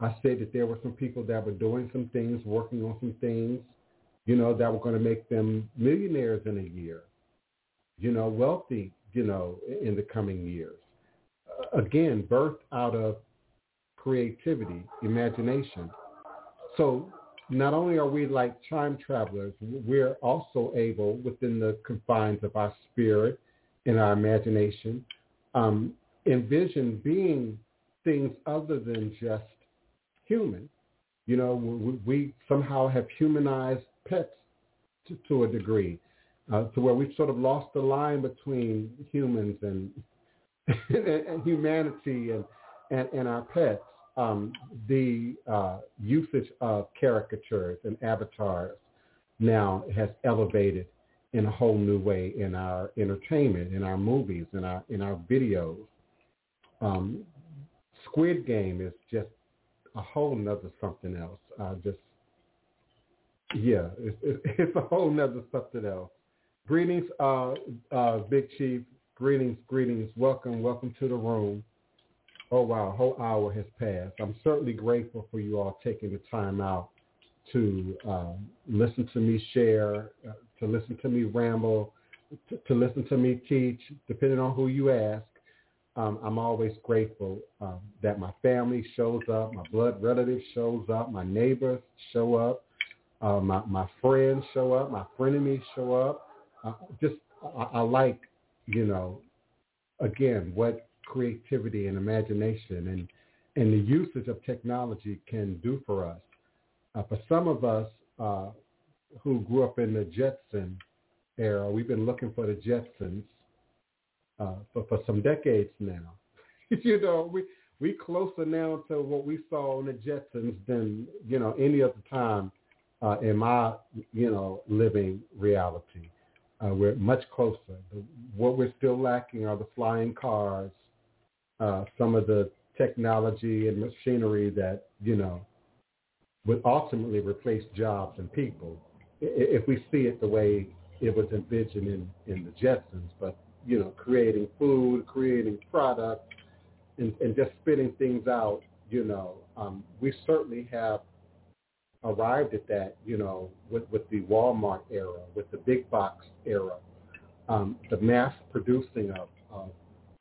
I said that there were some people that were doing some things, working on some things, you know, that were going to make them millionaires in a year you know, wealthy, you know, in the coming years. Uh, again, birth out of creativity, imagination. So not only are we like time travelers, we're also able, within the confines of our spirit and our imagination, um, envision being things other than just human. You know, we, we somehow have humanized pets to, to a degree, uh, to where we've sort of lost the line between humans and, and humanity and, and, and our pets um, the uh, usage of caricatures and avatars now has elevated in a whole new way in our entertainment, in our movies, in our in our videos. Um, Squid Game is just a whole nother something else. Uh, just yeah, it's, it's, a whole nother something else. Greetings, uh, uh, Big Chief. Greetings, greetings. Welcome, welcome to the room. Oh wow, a whole hour has passed. I'm certainly grateful for you all taking the time out to um, listen to me share, uh, to listen to me ramble, to, to, listen to me teach, depending on who you ask. Um, I'm always grateful um, that my family shows up, my blood relatives shows up, my neighbors show up, uh, my, my friends show up, my frenemies show up. Uh, just I, I like, you know, again, what creativity and imagination and, and the usage of technology can do for us. Uh, for some of us uh, who grew up in the Jetson era, we've been looking for the Jetsons uh, for, for some decades now. you know, we we closer now to what we saw on the Jetsons than you know any other time uh, in my you know living reality. Uh, we're much closer. What we're still lacking are the flying cars, uh, some of the technology and machinery that, you know, would ultimately replace jobs and people if we see it the way it was envisioned in, in the Jetsons. But, you know, creating food, creating products, and, and just spitting things out, you know, um, we certainly have arrived at that, you know, with, with the Walmart era, with the big box era, um, the mass producing of, of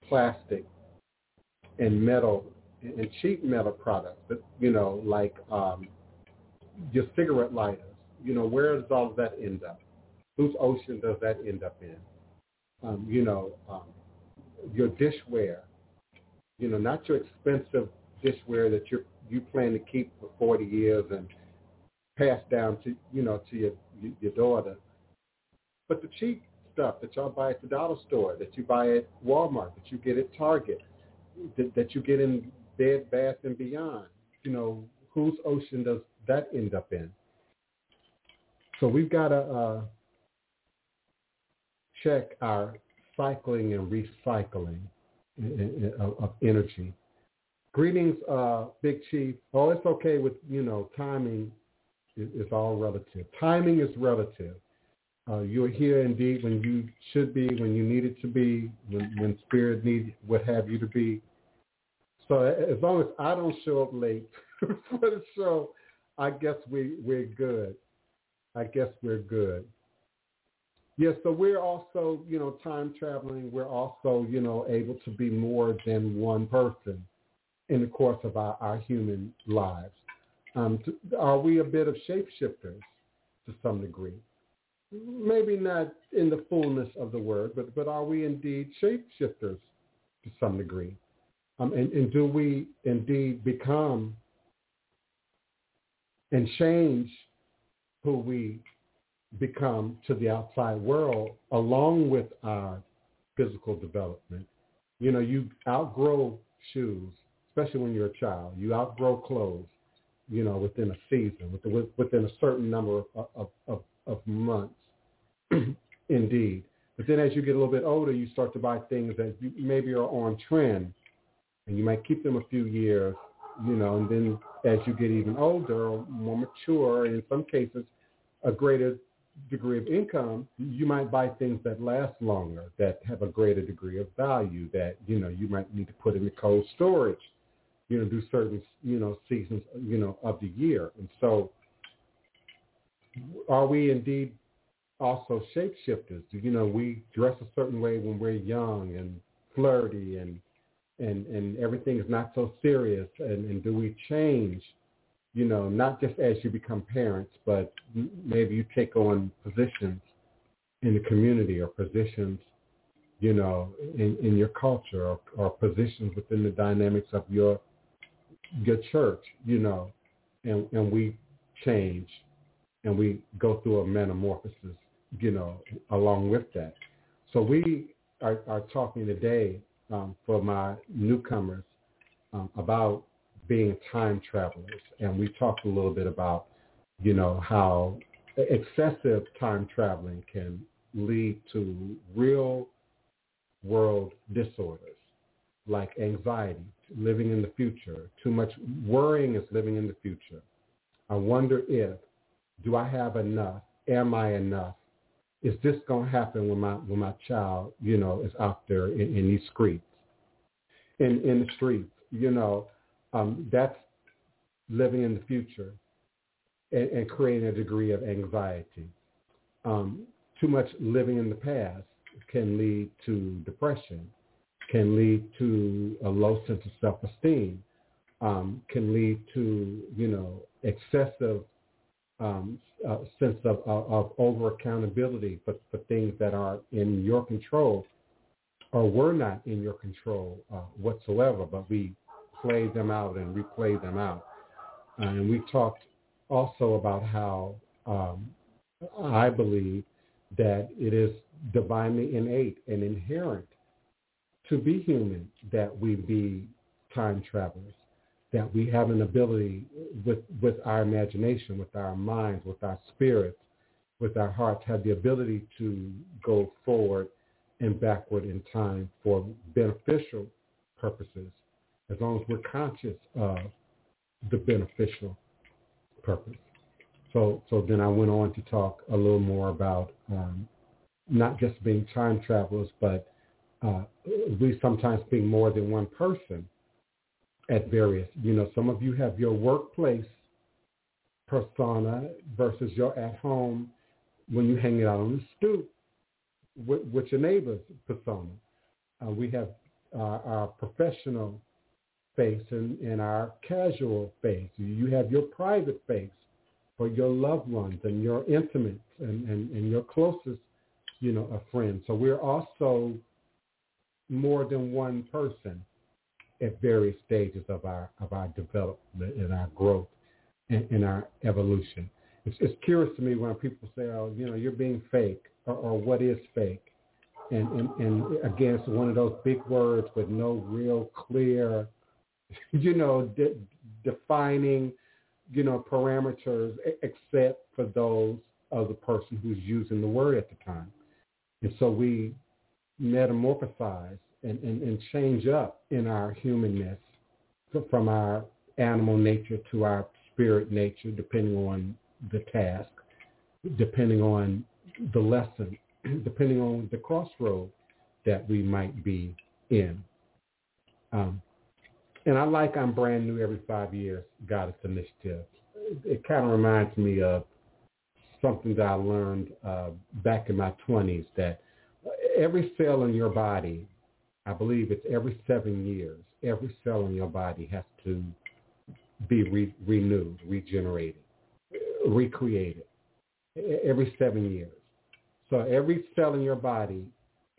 plastic and metal and cheap metal products, but you know, like um, your cigarette lighters. You know, where does all of that end up? Whose ocean does that end up in? Um, you know, um, your dishware. You know, not your expensive dishware that you you plan to keep for 40 years and pass down to you know to your your daughter, but the cheap stuff that y'all buy at the dollar store, that you buy at Walmart, that you get at Target, that, that you get in Bed Bath and Beyond. You know, whose ocean does that end up in? So we've got to uh, check our cycling and recycling of energy. Greetings, uh, Big Chief. Oh, it's okay with, you know, timing is all relative. Timing is relative. Uh, you're here indeed when you should be, when you needed to be, when, when spirit needs what have you to be. So as long as I don't show up late for the show, I guess we we're good. I guess we're good. Yes, so we're also, you know, time traveling. We're also, you know, able to be more than one person in the course of our, our human lives. Um, are we a bit of shapeshifters to some degree? Maybe not in the fullness of the word, but, but are we indeed shapeshifters to some degree? Um, and, and do we indeed become and change who we become to the outside world along with our physical development? You know, you outgrow shoes, especially when you're a child. You outgrow clothes, you know, within a season, within a certain number of, of, of, of months. Indeed. But then as you get a little bit older, you start to buy things that maybe are on trend and you might keep them a few years, you know, and then as you get even older, more mature, in some cases, a greater degree of income, you might buy things that last longer, that have a greater degree of value, that, you know, you might need to put in the cold storage, you know, do certain, you know, seasons, you know, of the year. And so are we indeed also shapeshifters? You know, we dress a certain way when we're young and flirty and and, and everything is not so serious and, and do we change you know, not just as you become parents, but maybe you take on positions in the community or positions, you know, in, in your culture or, or positions within the dynamics of your your church, you know, and, and we change and we go through a metamorphosis, you know, along with that. So we are, are talking today um, for my newcomers um, about being time travelers. And we talked a little bit about, you know, how excessive time traveling can lead to real world disorders like anxiety, living in the future. Too much worrying is living in the future. I wonder if, do I have enough? Am I enough? Is this going to happen when my when my child, you know, is out there in, in these streets, in in the streets? You know, um, that's living in the future and, and creating a degree of anxiety. Um, too much living in the past can lead to depression, can lead to a low sense of self-esteem, um, can lead to, you know, excessive um, uh, sense of, of, of over accountability for, for things that are in your control or were not in your control uh, whatsoever, but we play them out and replay them out. Uh, and we talked also about how um, I believe that it is divinely innate and inherent to be human that we be time travelers, that we have an ability with, with our imagination, with our minds, with our spirits, with our hearts, have the ability to go forward and backward in time for beneficial purposes as long as we're conscious of the beneficial purpose. So, so then I went on to talk a little more about um, not just being time travelers, but uh, we sometimes being more than one person at various. You know, some of you have your workplace persona versus your at home when you hang it out on the stoop with, with your neighbor's persona. Uh, we have uh, our professional face and, and our casual face. You have your private face for your loved ones and your intimates and, and, and your closest, you know, a friend. So we're also more than one person at various stages of our of our development and our growth and, and our evolution. It's, it's curious to me when people say, "Oh, you know, you're being fake," or, or "What is fake?" And, and and again, it's one of those big words with no real clear you know, de- defining, you know, parameters except for those of the person who's using the word at the time. And so we metamorphosize and, and, and change up in our humanness from our animal nature to our spirit nature, depending on the task, depending on the lesson, depending on the crossroad that we might be in. Um, and I like I'm brand new every five years Goddess Initiative. It kind of reminds me of something that I learned uh, back in my 20s that every cell in your body, I believe it's every seven years, every cell in your body has to be re- renewed, regenerated, recreated every seven years. So every cell in your body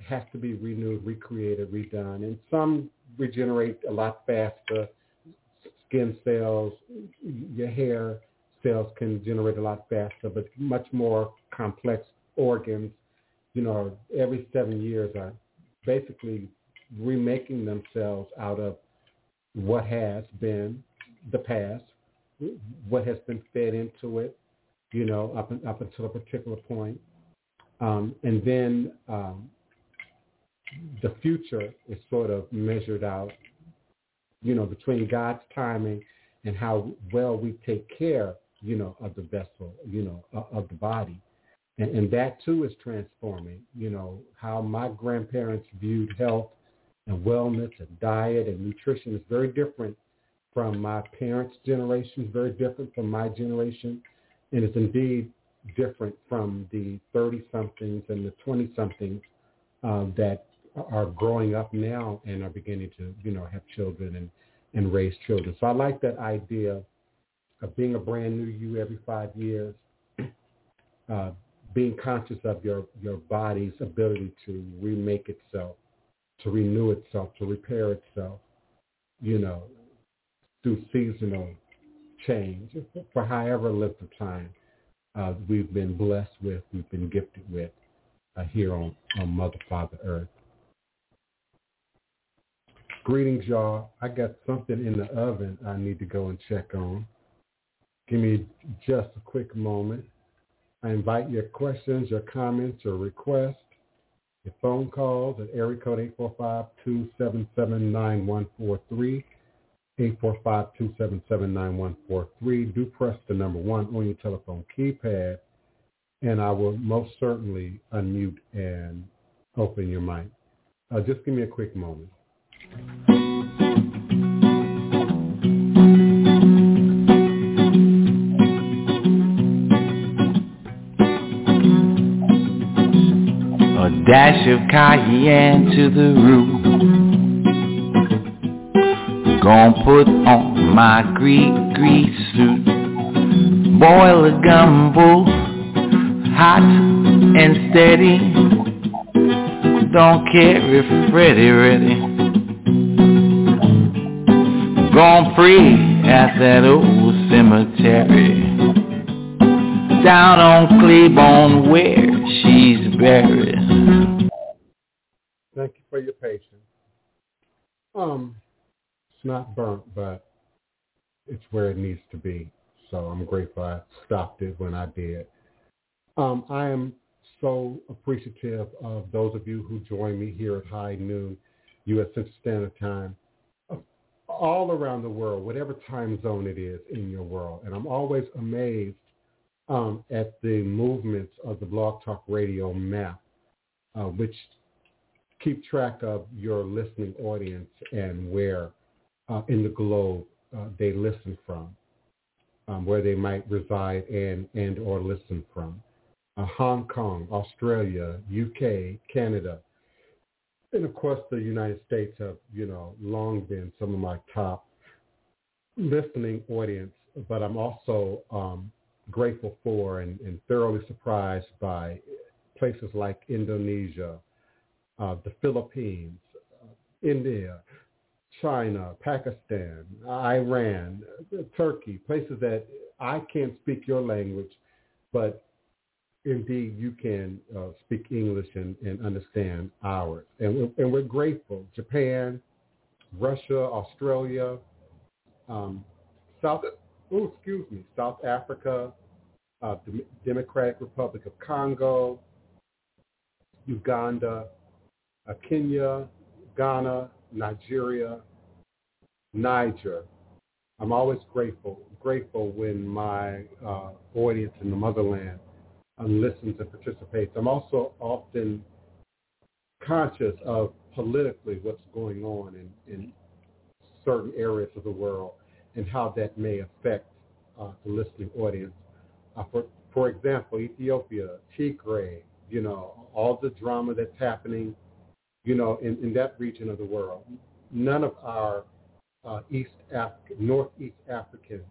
has to be renewed, recreated, redone. And some regenerate a lot faster. Skin cells, your hair cells can generate a lot faster, but much more complex organs, you know, every seven years are basically remaking themselves out of what has been the past, what has been fed into it, you know, up, and, up until a particular point. Um, and then um, the future is sort of measured out, you know, between God's timing and how well we take care, you know, of the vessel, you know, of the body. And, and that too is transforming, you know, how my grandparents viewed health and wellness and diet and nutrition is very different from my parents' generation, very different from my generation, and is indeed different from the 30-somethings and the 20-somethings uh, that are growing up now and are beginning to, you know, have children and, and raise children. So I like that idea of being a brand new you every five years, uh, being conscious of your, your body's ability to remake itself, to renew itself, to repair itself, you know, through seasonal change for however length of time uh, we've been blessed with, we've been gifted with uh, here on, on Mother Father Earth. Greetings, y'all. I got something in the oven I need to go and check on. Give me just a quick moment. I invite your questions, your comments, your requests, your phone calls at area code 845-277-9143, 845-277-9143. Do press the number one on your telephone keypad, and I will most certainly unmute and open your mic. Uh, just give me a quick moment. Dash of cayenne to the root. Gonna put on my Greek grease suit. Boil a gumbo, hot and steady. Don't care if Freddy ready. Gone free at that old cemetery. Down on Cleburne where she's buried. For your patience. Um, it's not burnt, but it's where it needs to be. So I'm grateful I stopped it when I did. Um, I am so appreciative of those of you who join me here at high noon, U.S. Central Standard Time, all around the world, whatever time zone it is in your world. And I'm always amazed um, at the movements of the Blog Talk Radio map, uh, which keep track of your listening audience and where uh, in the globe uh, they listen from, um, where they might reside and, and or listen from. Uh, Hong Kong, Australia, UK, Canada, and of course the United States have, you know, long been some of my top listening audience, but I'm also um, grateful for and, and thoroughly surprised by places like Indonesia, uh, the Philippines, India, China, Pakistan, Iran, Turkey, places that I can't speak your language, but indeed you can uh, speak English and, and understand ours. And we're, and we're grateful. Japan, Russia, Australia, um, South, oh, excuse me, South Africa, uh, Democratic Republic of Congo, Uganda, Kenya, Ghana, Nigeria, Niger. I'm always grateful, grateful when my uh, audience in the motherland uh, listens and participates. I'm also often conscious of politically what's going on in, in certain areas of the world and how that may affect uh, the listening audience. Uh, for, for example, Ethiopia, Tigray, you know, all the drama that's happening, you know, in, in that region of the world. None of our uh, East Af- Northeast African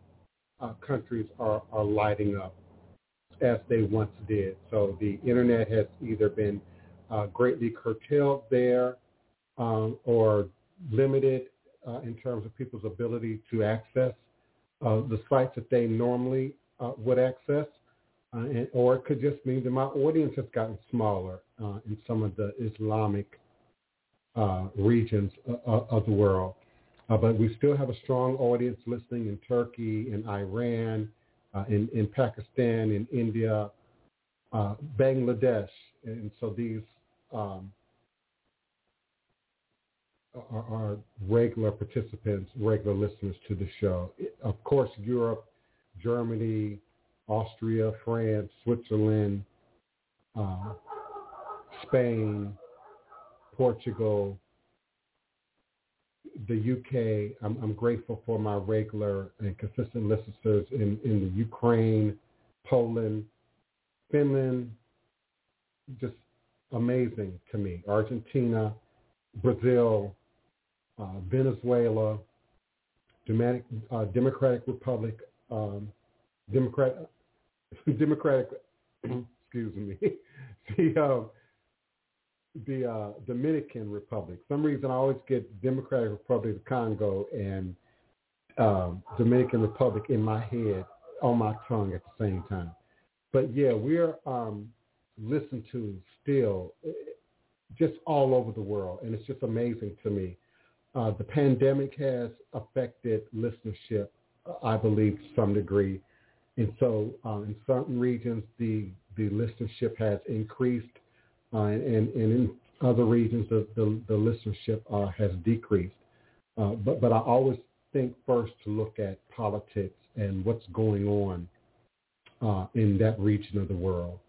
uh, countries are, are lighting up as they once did. So the internet has either been uh, greatly curtailed there um, or limited uh, in terms of people's ability to access uh, the sites that they normally uh, would access. Uh, and, or it could just mean that my audience has gotten smaller uh, in some of the Islamic uh, regions of the world. but we still have a strong audience listening in Turkey, in Iran, in, in Pakistan, in India, Bangladesh. And so these um, are, are regular participants, regular listeners to the show. Of course, Europe, Germany, Austria, France, Switzerland, uh, Spain, Portugal, the UK. I'm, I'm, grateful for my regular and consistent listeners in, in the Ukraine, Poland, Finland, just amazing to me. Argentina, Brazil, uh, Venezuela, Democratic, uh, Democratic Republic um, Democrat, Democratic, excuse me, the uh, the uh, Dominican Republic. some reason I always get Democratic Republic of Congo and um, Dominican Republic in my head on my tongue at the same time. But yeah, we're um, listened to still eh, just all over the world, and it's just amazing to me. Uh, the pandemic has affected listenership, I believe, to some degree. And so uh, in certain regions, the, the listenership has increased, uh, and, and in other regions, the, the, the listenership uh, has decreased. Uh, but, but I always think first to look at politics and what's going on uh, in that region of the world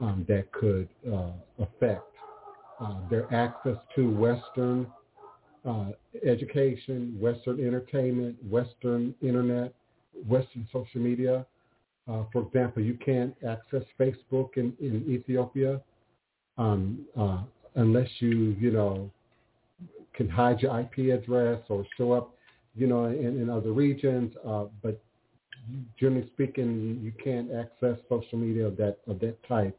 um, that could uh, affect uh, their access to Western uh, education, Western entertainment, Western internet, Western social media. Uh, for example, you can't access Facebook in, in Ethiopia um, uh, unless you, you know, can hide your IP address or show up, you know, in, in other regions. Uh, but generally speaking, you can't access social media of that of that type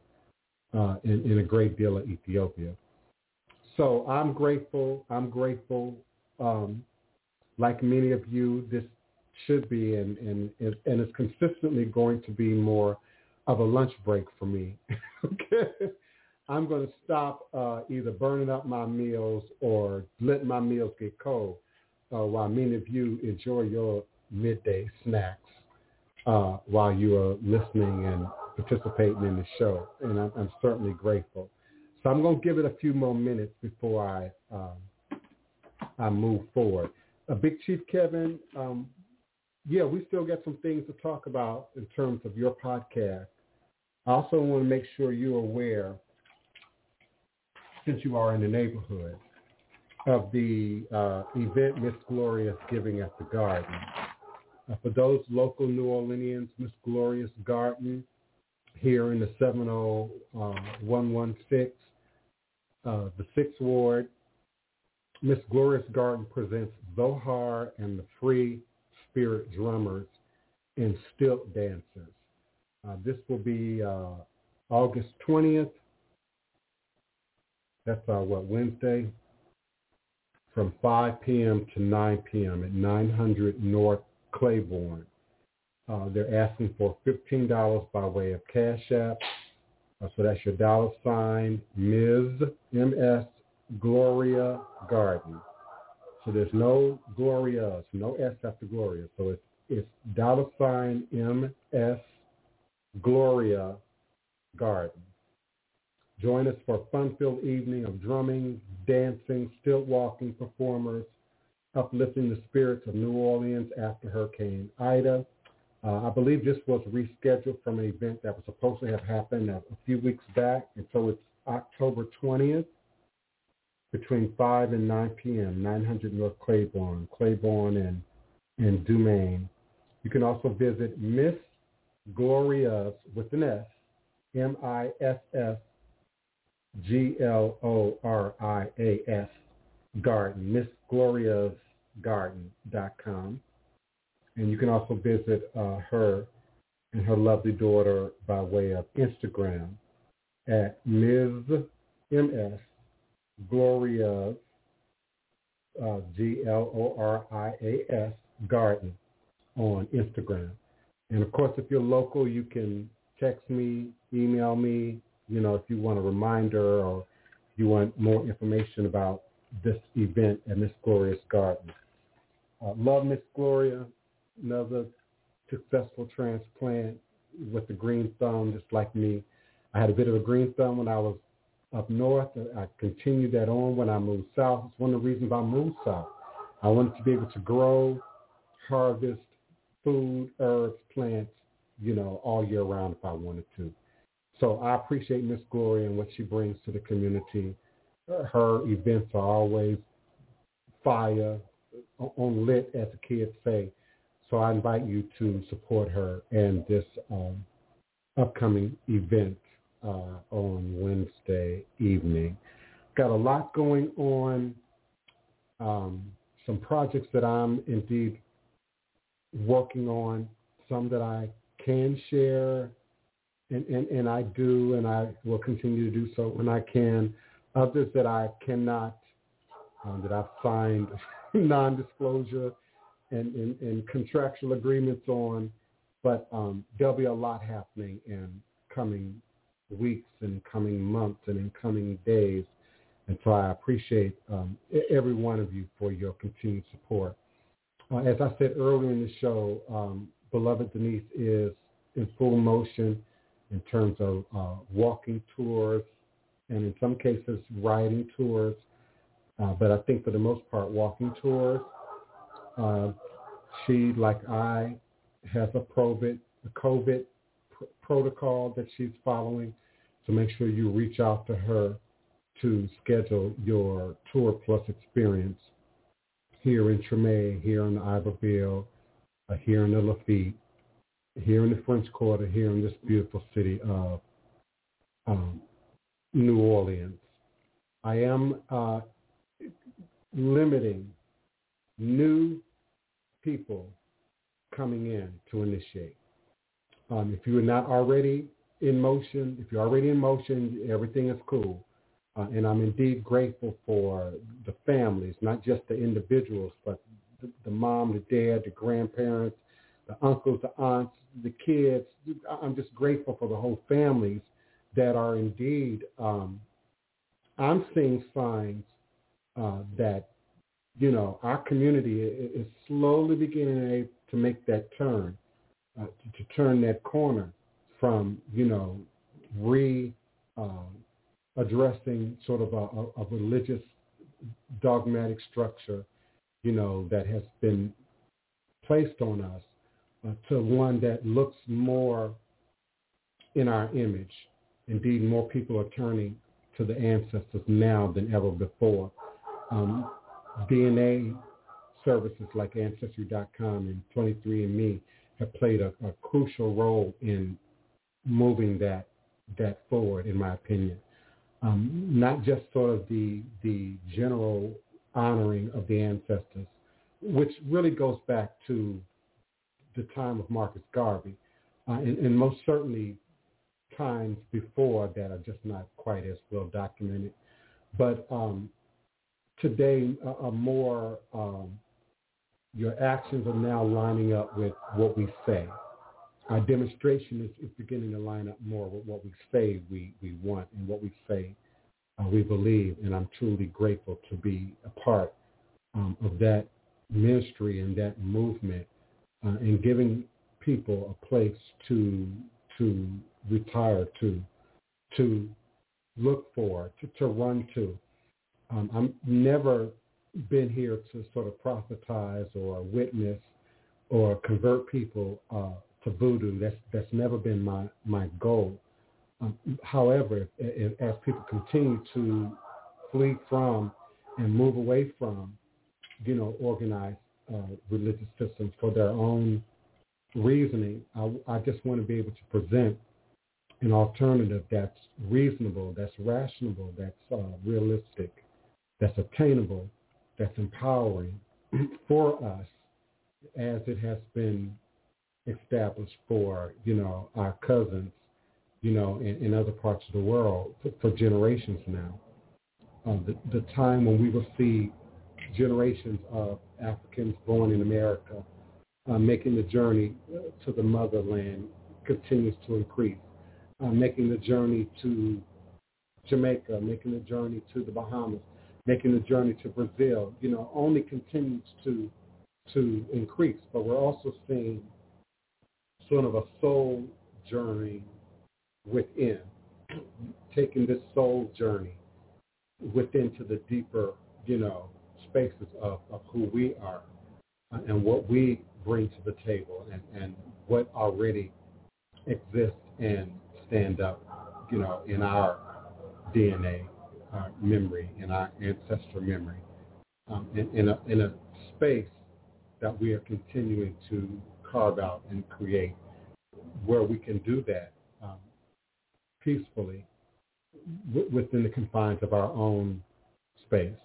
uh, in, in a great deal of Ethiopia. So I'm grateful. I'm grateful. Um, like many of you, this should be and, and, and it's consistently going to be more of a lunch break for me. okay. I'm going to stop uh, either burning up my meals or letting my meals get cold uh, while many of you enjoy your midday snacks uh, while you are listening and participating in the show. And I'm, I'm certainly grateful. So I'm going to give it a few more minutes before I um, I move forward. Uh, Big Chief Kevin, um, yeah, we still got some things to talk about in terms of your podcast. I also want to make sure you're aware, since you are in the neighborhood, of the uh, event Miss Gloria's giving at the Garden. Uh, for those local New Orleanians, Miss Gloria's Garden here in the 70116 uh, the Sixth Ward, Miss Gloria's Garden presents Zohar and the Free Spirit Drummers and Stilt Dancers. Uh, this will be uh, August 20th. That's uh, what, Wednesday? From 5 p.m. to 9 p.m. at 900 North Claiborne. Uh, they're asking for $15 by way of Cash App. Uh, so that's your dollar sign, Ms. M.S. Gloria Garden. So there's no Gloria, no S after Gloria. So it's, it's dollar sign M.S. Gloria Garden. Join us for a fun-filled evening of drumming, dancing, stilt walking performers, uplifting the spirits of New Orleans after Hurricane Ida. Uh, I believe this was rescheduled from an event that was supposed to have happened a, a few weeks back, and so it's October 20th between 5 and 9 p.m., 900 North Claiborne, Claiborne and, and Dumaine. You can also visit Miss Gloria's, with an S, M-I-S-S G-L-O-R-I-A-S Garden, Miss Gloria's Garden.com. And you can also visit uh, her and her lovely daughter by way of Instagram at Ms. M.S. Gloria's, uh, G-L-O-R-I-A-S, Garden on Instagram. And of course, if you're local, you can text me, email me, you know, if you want a reminder or you want more information about this event at Miss Gloria's Garden. Uh, love Miss Gloria another successful transplant with the green thumb, just like me. I had a bit of a green thumb when I was up north. I continued that on when I moved south. It's one of the reasons I moved south. I wanted to be able to grow, harvest food, herbs, plants, you know, all year round if I wanted to. So I appreciate Miss Gloria and what she brings to the community. Her events are always fire, on lit, as the kids say. So I invite you to support her and this um, upcoming event uh, on Wednesday evening. Got a lot going on, um, some projects that I'm indeed working on, some that I can share, and, and, and I do, and I will continue to do so when I can. Others that I cannot, um, that I find non-disclosure and, and, and contractual agreements on, but um, there'll be a lot happening in coming weeks and coming months and in coming days. And so I appreciate um, every one of you for your continued support. Uh, as I said earlier in the show, um, Beloved Denise is in full motion in terms of uh, walking tours and in some cases riding tours. Uh, but I think for the most part, walking tours. Uh, she, like I, has a COVID, a COVID pr- protocol that she's following. So make sure you reach out to her to schedule your Tour Plus experience here in Treme, here in the Iberville, uh, here in the Lafitte, here in the French Quarter, here in this beautiful city of um, New Orleans. I am uh, limiting new people coming in to initiate. Um, if you are not already in motion, if you're already in motion, everything is cool. Uh, and I'm indeed grateful for the families, not just the individuals, but the, the mom, the dad, the grandparents, the uncles, the aunts, the kids. I'm just grateful for the whole families that are indeed, um, I'm seeing signs uh, that, you know, our community is slowly beginning to make that turn, uh, to, to, turn that corner from, you know, re um, addressing sort of a, a, a religious dogmatic structure, you know, that has been placed on us uh, to one that looks more in our image. Indeed, more people are turning to the ancestors now than ever before. Um, DNA services like Ancestry.com and 23andMe have played a, a crucial role in moving that that forward, in my opinion um, not just sort of the the general honoring of the ancestors, which really goes back to the time of Marcus Garvey, uh, and, and, most certainly times before that are just not quite as well documented. But um, today, a, a more um, your actions are now lining up with what we say. Our demonstration is, is beginning to line up more with what we say we, we want and what we say uh, we believe. And I'm truly grateful to be a part um, of that ministry and that movement uh, and giving people a place to to retire to, to look for, to, to run to. Um, I'm never been here to sort of prophesize or witness or convert people uh, to voodoo. That's that's never been my my goal. Um, however, if, if, as people continue to flee from and move away from, you know, organized religious systems for their own reasoning, I, I just want to be able to present an alternative that's reasonable, that's rational, that's uh, realistic, that's attainable, that's empowering for us as it has been established for, you know, our cousins, you know, in, in other parts of the world for, for generations now. Uh, the, the time when we will see generations of Africans born in America uh, making the journey to the motherland continues to increase. Uh, making the journey to Jamaica, making the journey to the Bahamas, making the journey to Brazil, you know, only continues to to increase. But we're also seeing sort of a soul journey within, taking this soul journey within to the deeper, you know, spaces of, of who we are uh, and what we bring to the table and, and what already exists and stand up, you know, in our DNA, our memory, in our ancestral memory, um, in, in, a, in a space that we are continuing to carve out and create where we can do that um, peacefully w- within the confines of our own space,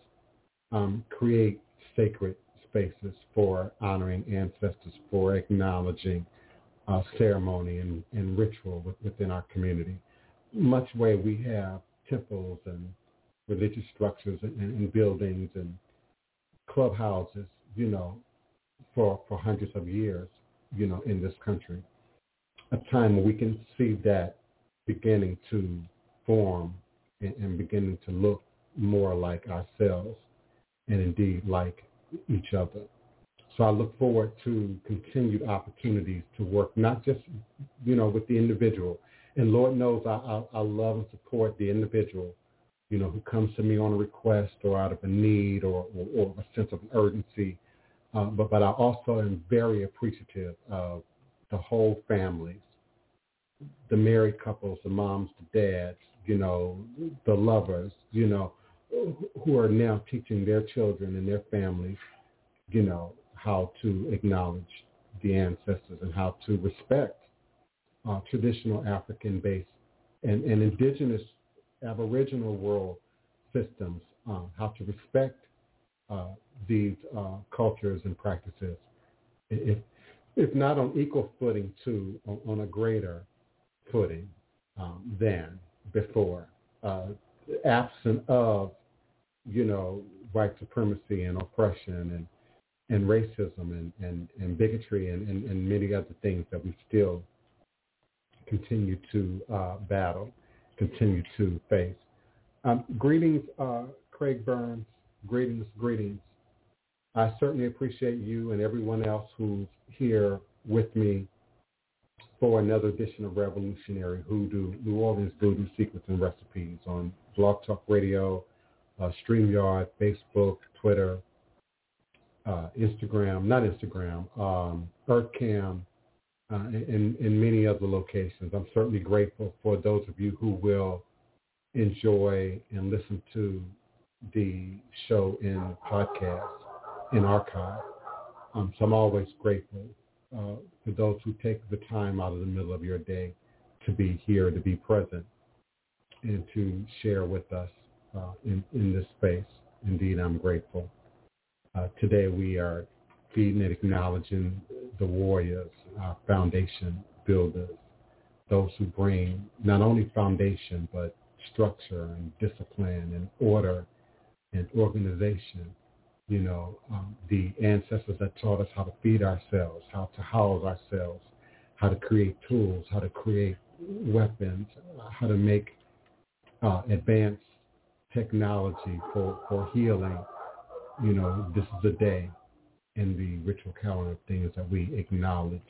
um, create sacred spaces for honoring ancestors, for acknowledging uh, ceremony and, and ritual with, within our community. Much way we have temples and religious structures and, and buildings and clubhouses, you know, for, for hundreds of years, you know, in this country. A time when we can see that beginning to form and, and beginning to look more like ourselves and indeed like each other. So I look forward to continued opportunities to work, not just, you know, with the individual. And Lord knows I, I, I love and support the individual, you know, who comes to me on a request or out of a need or, or, or a sense of urgency. Uh, but, but I also am very appreciative of the whole families, the married couples, the moms, the dads, you know, the lovers, you know, who are now teaching their children and their families, you know, how to acknowledge the ancestors and how to respect uh, traditional African-based and, and indigenous aboriginal world systems, uh, how to respect uh, these uh, cultures and practices, if, if not on equal footing, to on, on a greater footing um, than before, uh, absent of, you know, white supremacy and oppression and and racism and, and, and bigotry and, and, and many other things that we still continue to uh, battle, continue to face. Um, greetings, uh, Craig Burns. Greetings, greetings. I certainly appreciate you and everyone else who's here with me for another edition of Revolutionary Hoodoo, New Orleans Voodoo Secrets and Recipes on Blog Talk Radio, uh, StreamYard, Facebook, Twitter, uh, Instagram, not Instagram, um, EarthCam, uh, and, many other locations. I'm certainly grateful for those of you who will enjoy and listen to the show in podcast, in archive. Um, so I'm always grateful uh, for those who take the time out of the middle of your day to be here, to be present, and to share with us uh, in, in this space. Indeed, I'm grateful. Uh, today we are feeding and acknowledging the warriors, our foundation builders, those who bring not only foundation but structure and discipline and order and organization. You know, um, the ancestors that taught us how to feed ourselves, how to house ourselves, how to create tools, how to create weapons, how to make uh, advanced technology for, for healing you know, this is a day in the ritual calendar of things that we acknowledge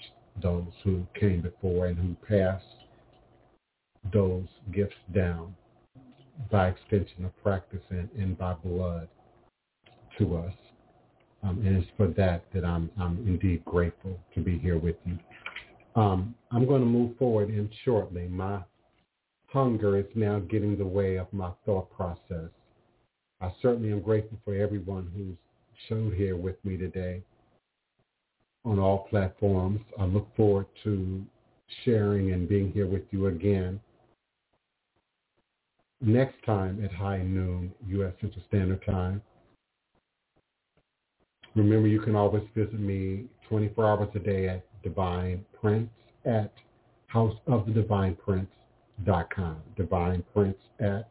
those who came before and who passed those gifts down by extension of practice and, and by blood to us. Um, and it's for that that I'm, I'm indeed grateful to be here with you. Um, I'm going to move forward in shortly. My hunger is now getting the way of my thought process. I certainly am grateful for everyone who's showed here with me today on all platforms. I look forward to sharing and being here with you again next time at high noon U.S. Central Standard Time. Remember, you can always visit me 24 hours a day at Divine Prince at houseofthedivineprince.com. Divine Prince at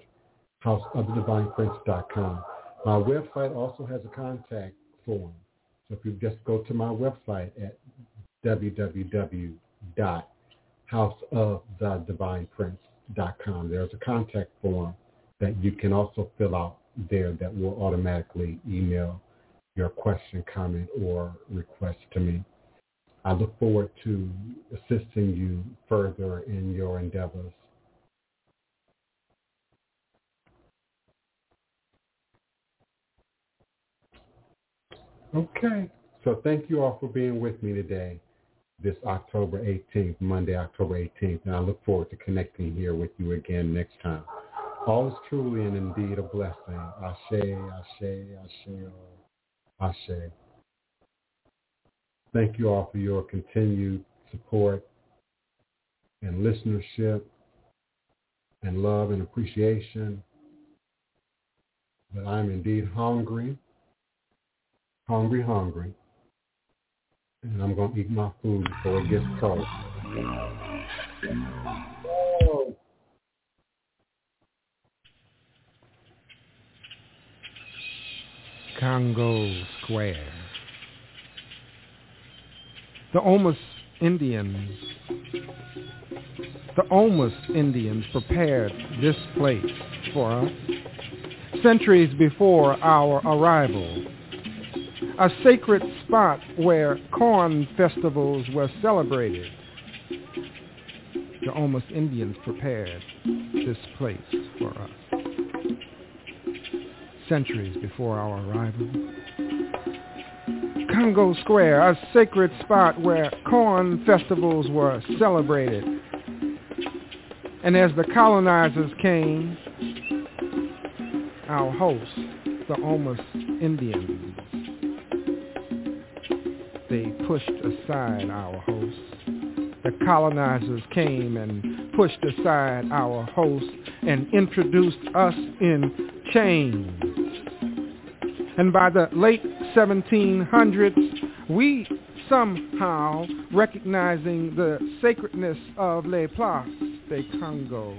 houseofthedivineprince.com. My website also has a contact form. So if you just go to my website at www.houseofthedivineprince.com, there's a contact form that you can also fill out there that will automatically email your question, comment, or request to me. I look forward to assisting you further in your endeavors Okay. So thank you all for being with me today, this October 18th, Monday, October 18th. And I look forward to connecting here with you again next time. All is truly and indeed a blessing. Ashe, Ashe, Ashe, Ashe. Thank you all for your continued support and listenership and love and appreciation. But I'm indeed hungry hungry, hungry. And I'm going to eat my food before it gets cold. Congo Square. The Houmas Indians, the Houmas Indians prepared this place for us centuries before our arrival. A sacred spot where corn festivals were celebrated. The Houmas Indians prepared this place for us centuries before our arrival. Congo Square, a sacred spot where corn festivals were celebrated. And as the colonizers came, our hosts, the Houmas Indians, they pushed aside our hosts. The colonizers came and pushed aside our hosts and introduced us in chains. And by the late 1700s, we somehow, recognizing the sacredness of Les Places de Congo,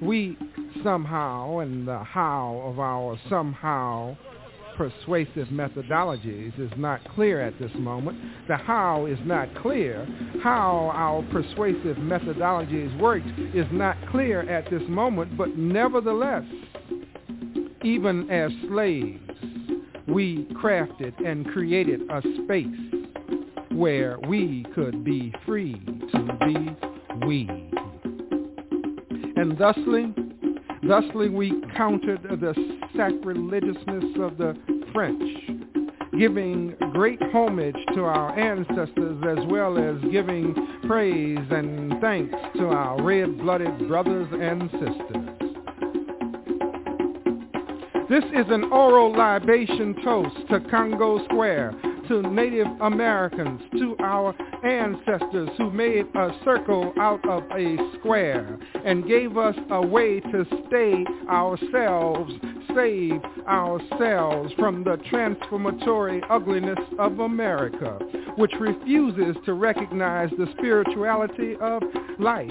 we somehow, and the how of our somehow persuasive methodologies is not clear at this moment. The how is not clear. How our persuasive methodologies worked is not clear at this moment, but nevertheless, even as slaves, we crafted and created a space where we could be free to be we. And thusly, thusly we countered the sacrilegiousness of the French, giving great homage to our ancestors as well as giving praise and thanks to our red-blooded brothers and sisters. This is an oral libation toast to Congo Square, to Native Americans, to our ancestors who made a circle out of a square and gave us a way to stay ourselves, save ourselves from the transformatory ugliness of America, which refuses to recognize the spirituality of life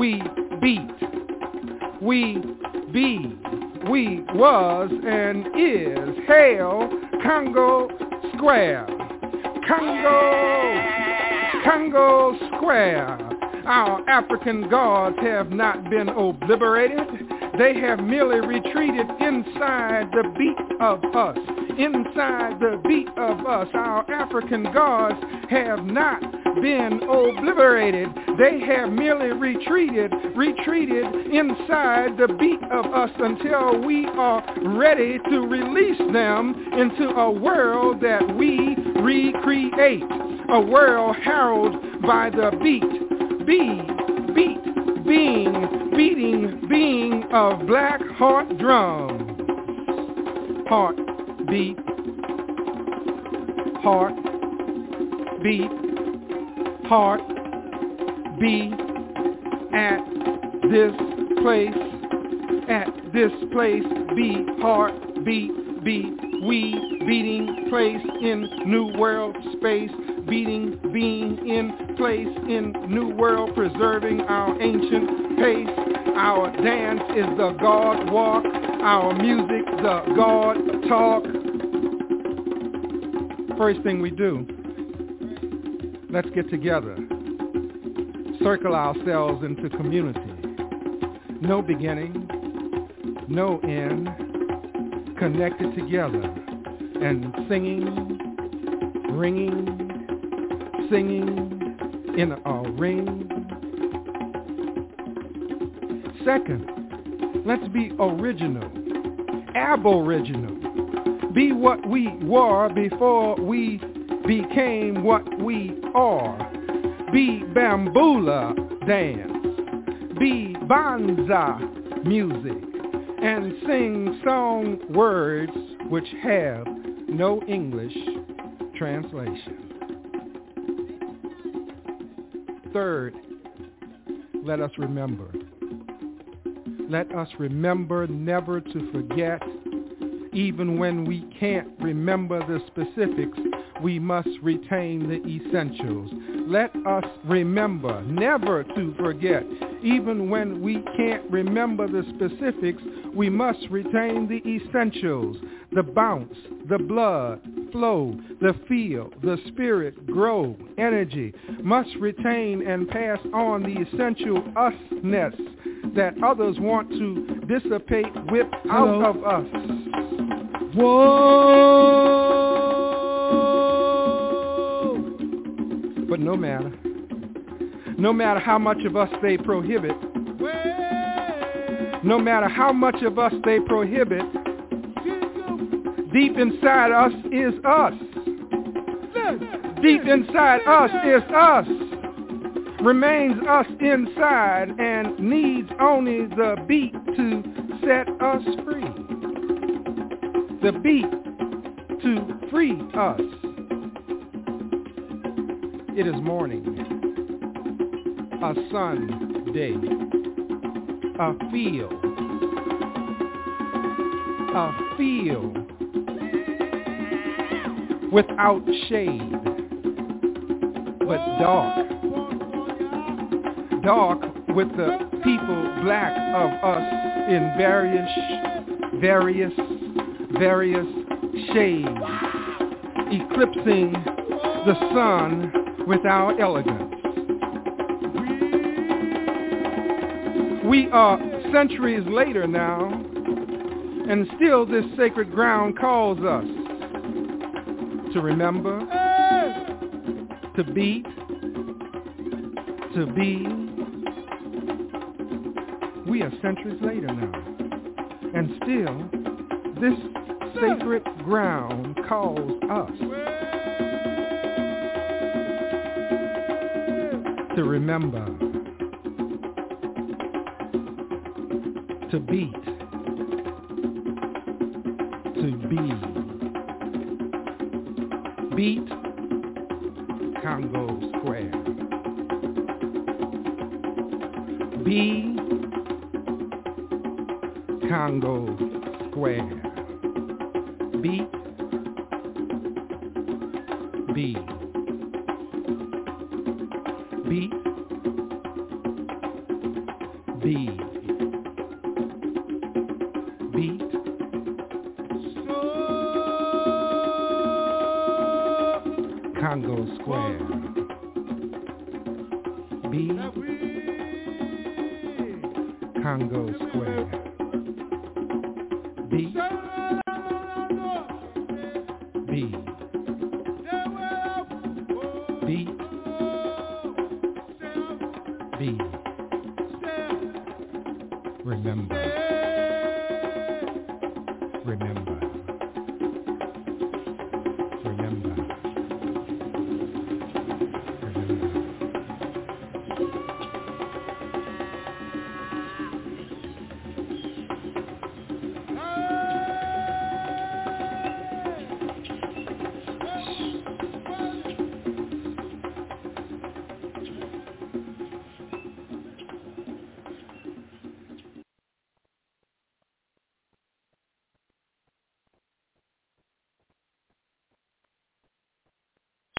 we beat, we be, we was and is. Hail Congo Square. Congo, Congo Square. Our African gods have not been obliterated. They have merely retreated inside the beat of us. Inside the beat of us. Our African gods have not been obliterated. They have merely retreated, retreated inside the beat of us until we are ready to release them into a world that we recreate. A world heralded by the beat, be, beat, being, beating, being of black heart drum. Heart, beat, heart, beat, heart be at this place, at this place, be heart, be, beat, we, beating place in new world space, beating, being in place in new world, preserving our ancient pace. Our dance is the God walk, our music the God talk. First thing we do Let's get together. Circle ourselves into community. No beginning, no end, connected together and singing, ringing, singing in a ring. Second, let's be original, aboriginal. Be what we were before we became what we are. be bambula dance, be banza music, and sing song words which have no English translation. Third, let us remember. Let us remember never to forget. Even when we can't remember the specifics, we must retain the essentials. Let us remember never to forget. Even when we can't remember the specifics, we must retain the essentials. The bounce, the blood, flow, the feel, the spirit, grow, energy, must retain and pass on the essential usness that others want to dissipate, whip out of us. Whoa! But no matter, no matter how much of us they prohibit, no matter how much of us they prohibit, deep inside us is us. Deep inside us is us. Remains us inside and needs only the beat to set us free. The beat to free us. It is morning, a Sunday, a field, a field. Without shade, but dark. Dark with the people black of us in various, various, various shades, eclipsing the sun with our elegance. We are centuries later now, and still this sacred ground calls us to remember, to beat, to be. We are centuries later now. And still, this sacred ground calls us to remember, to beat,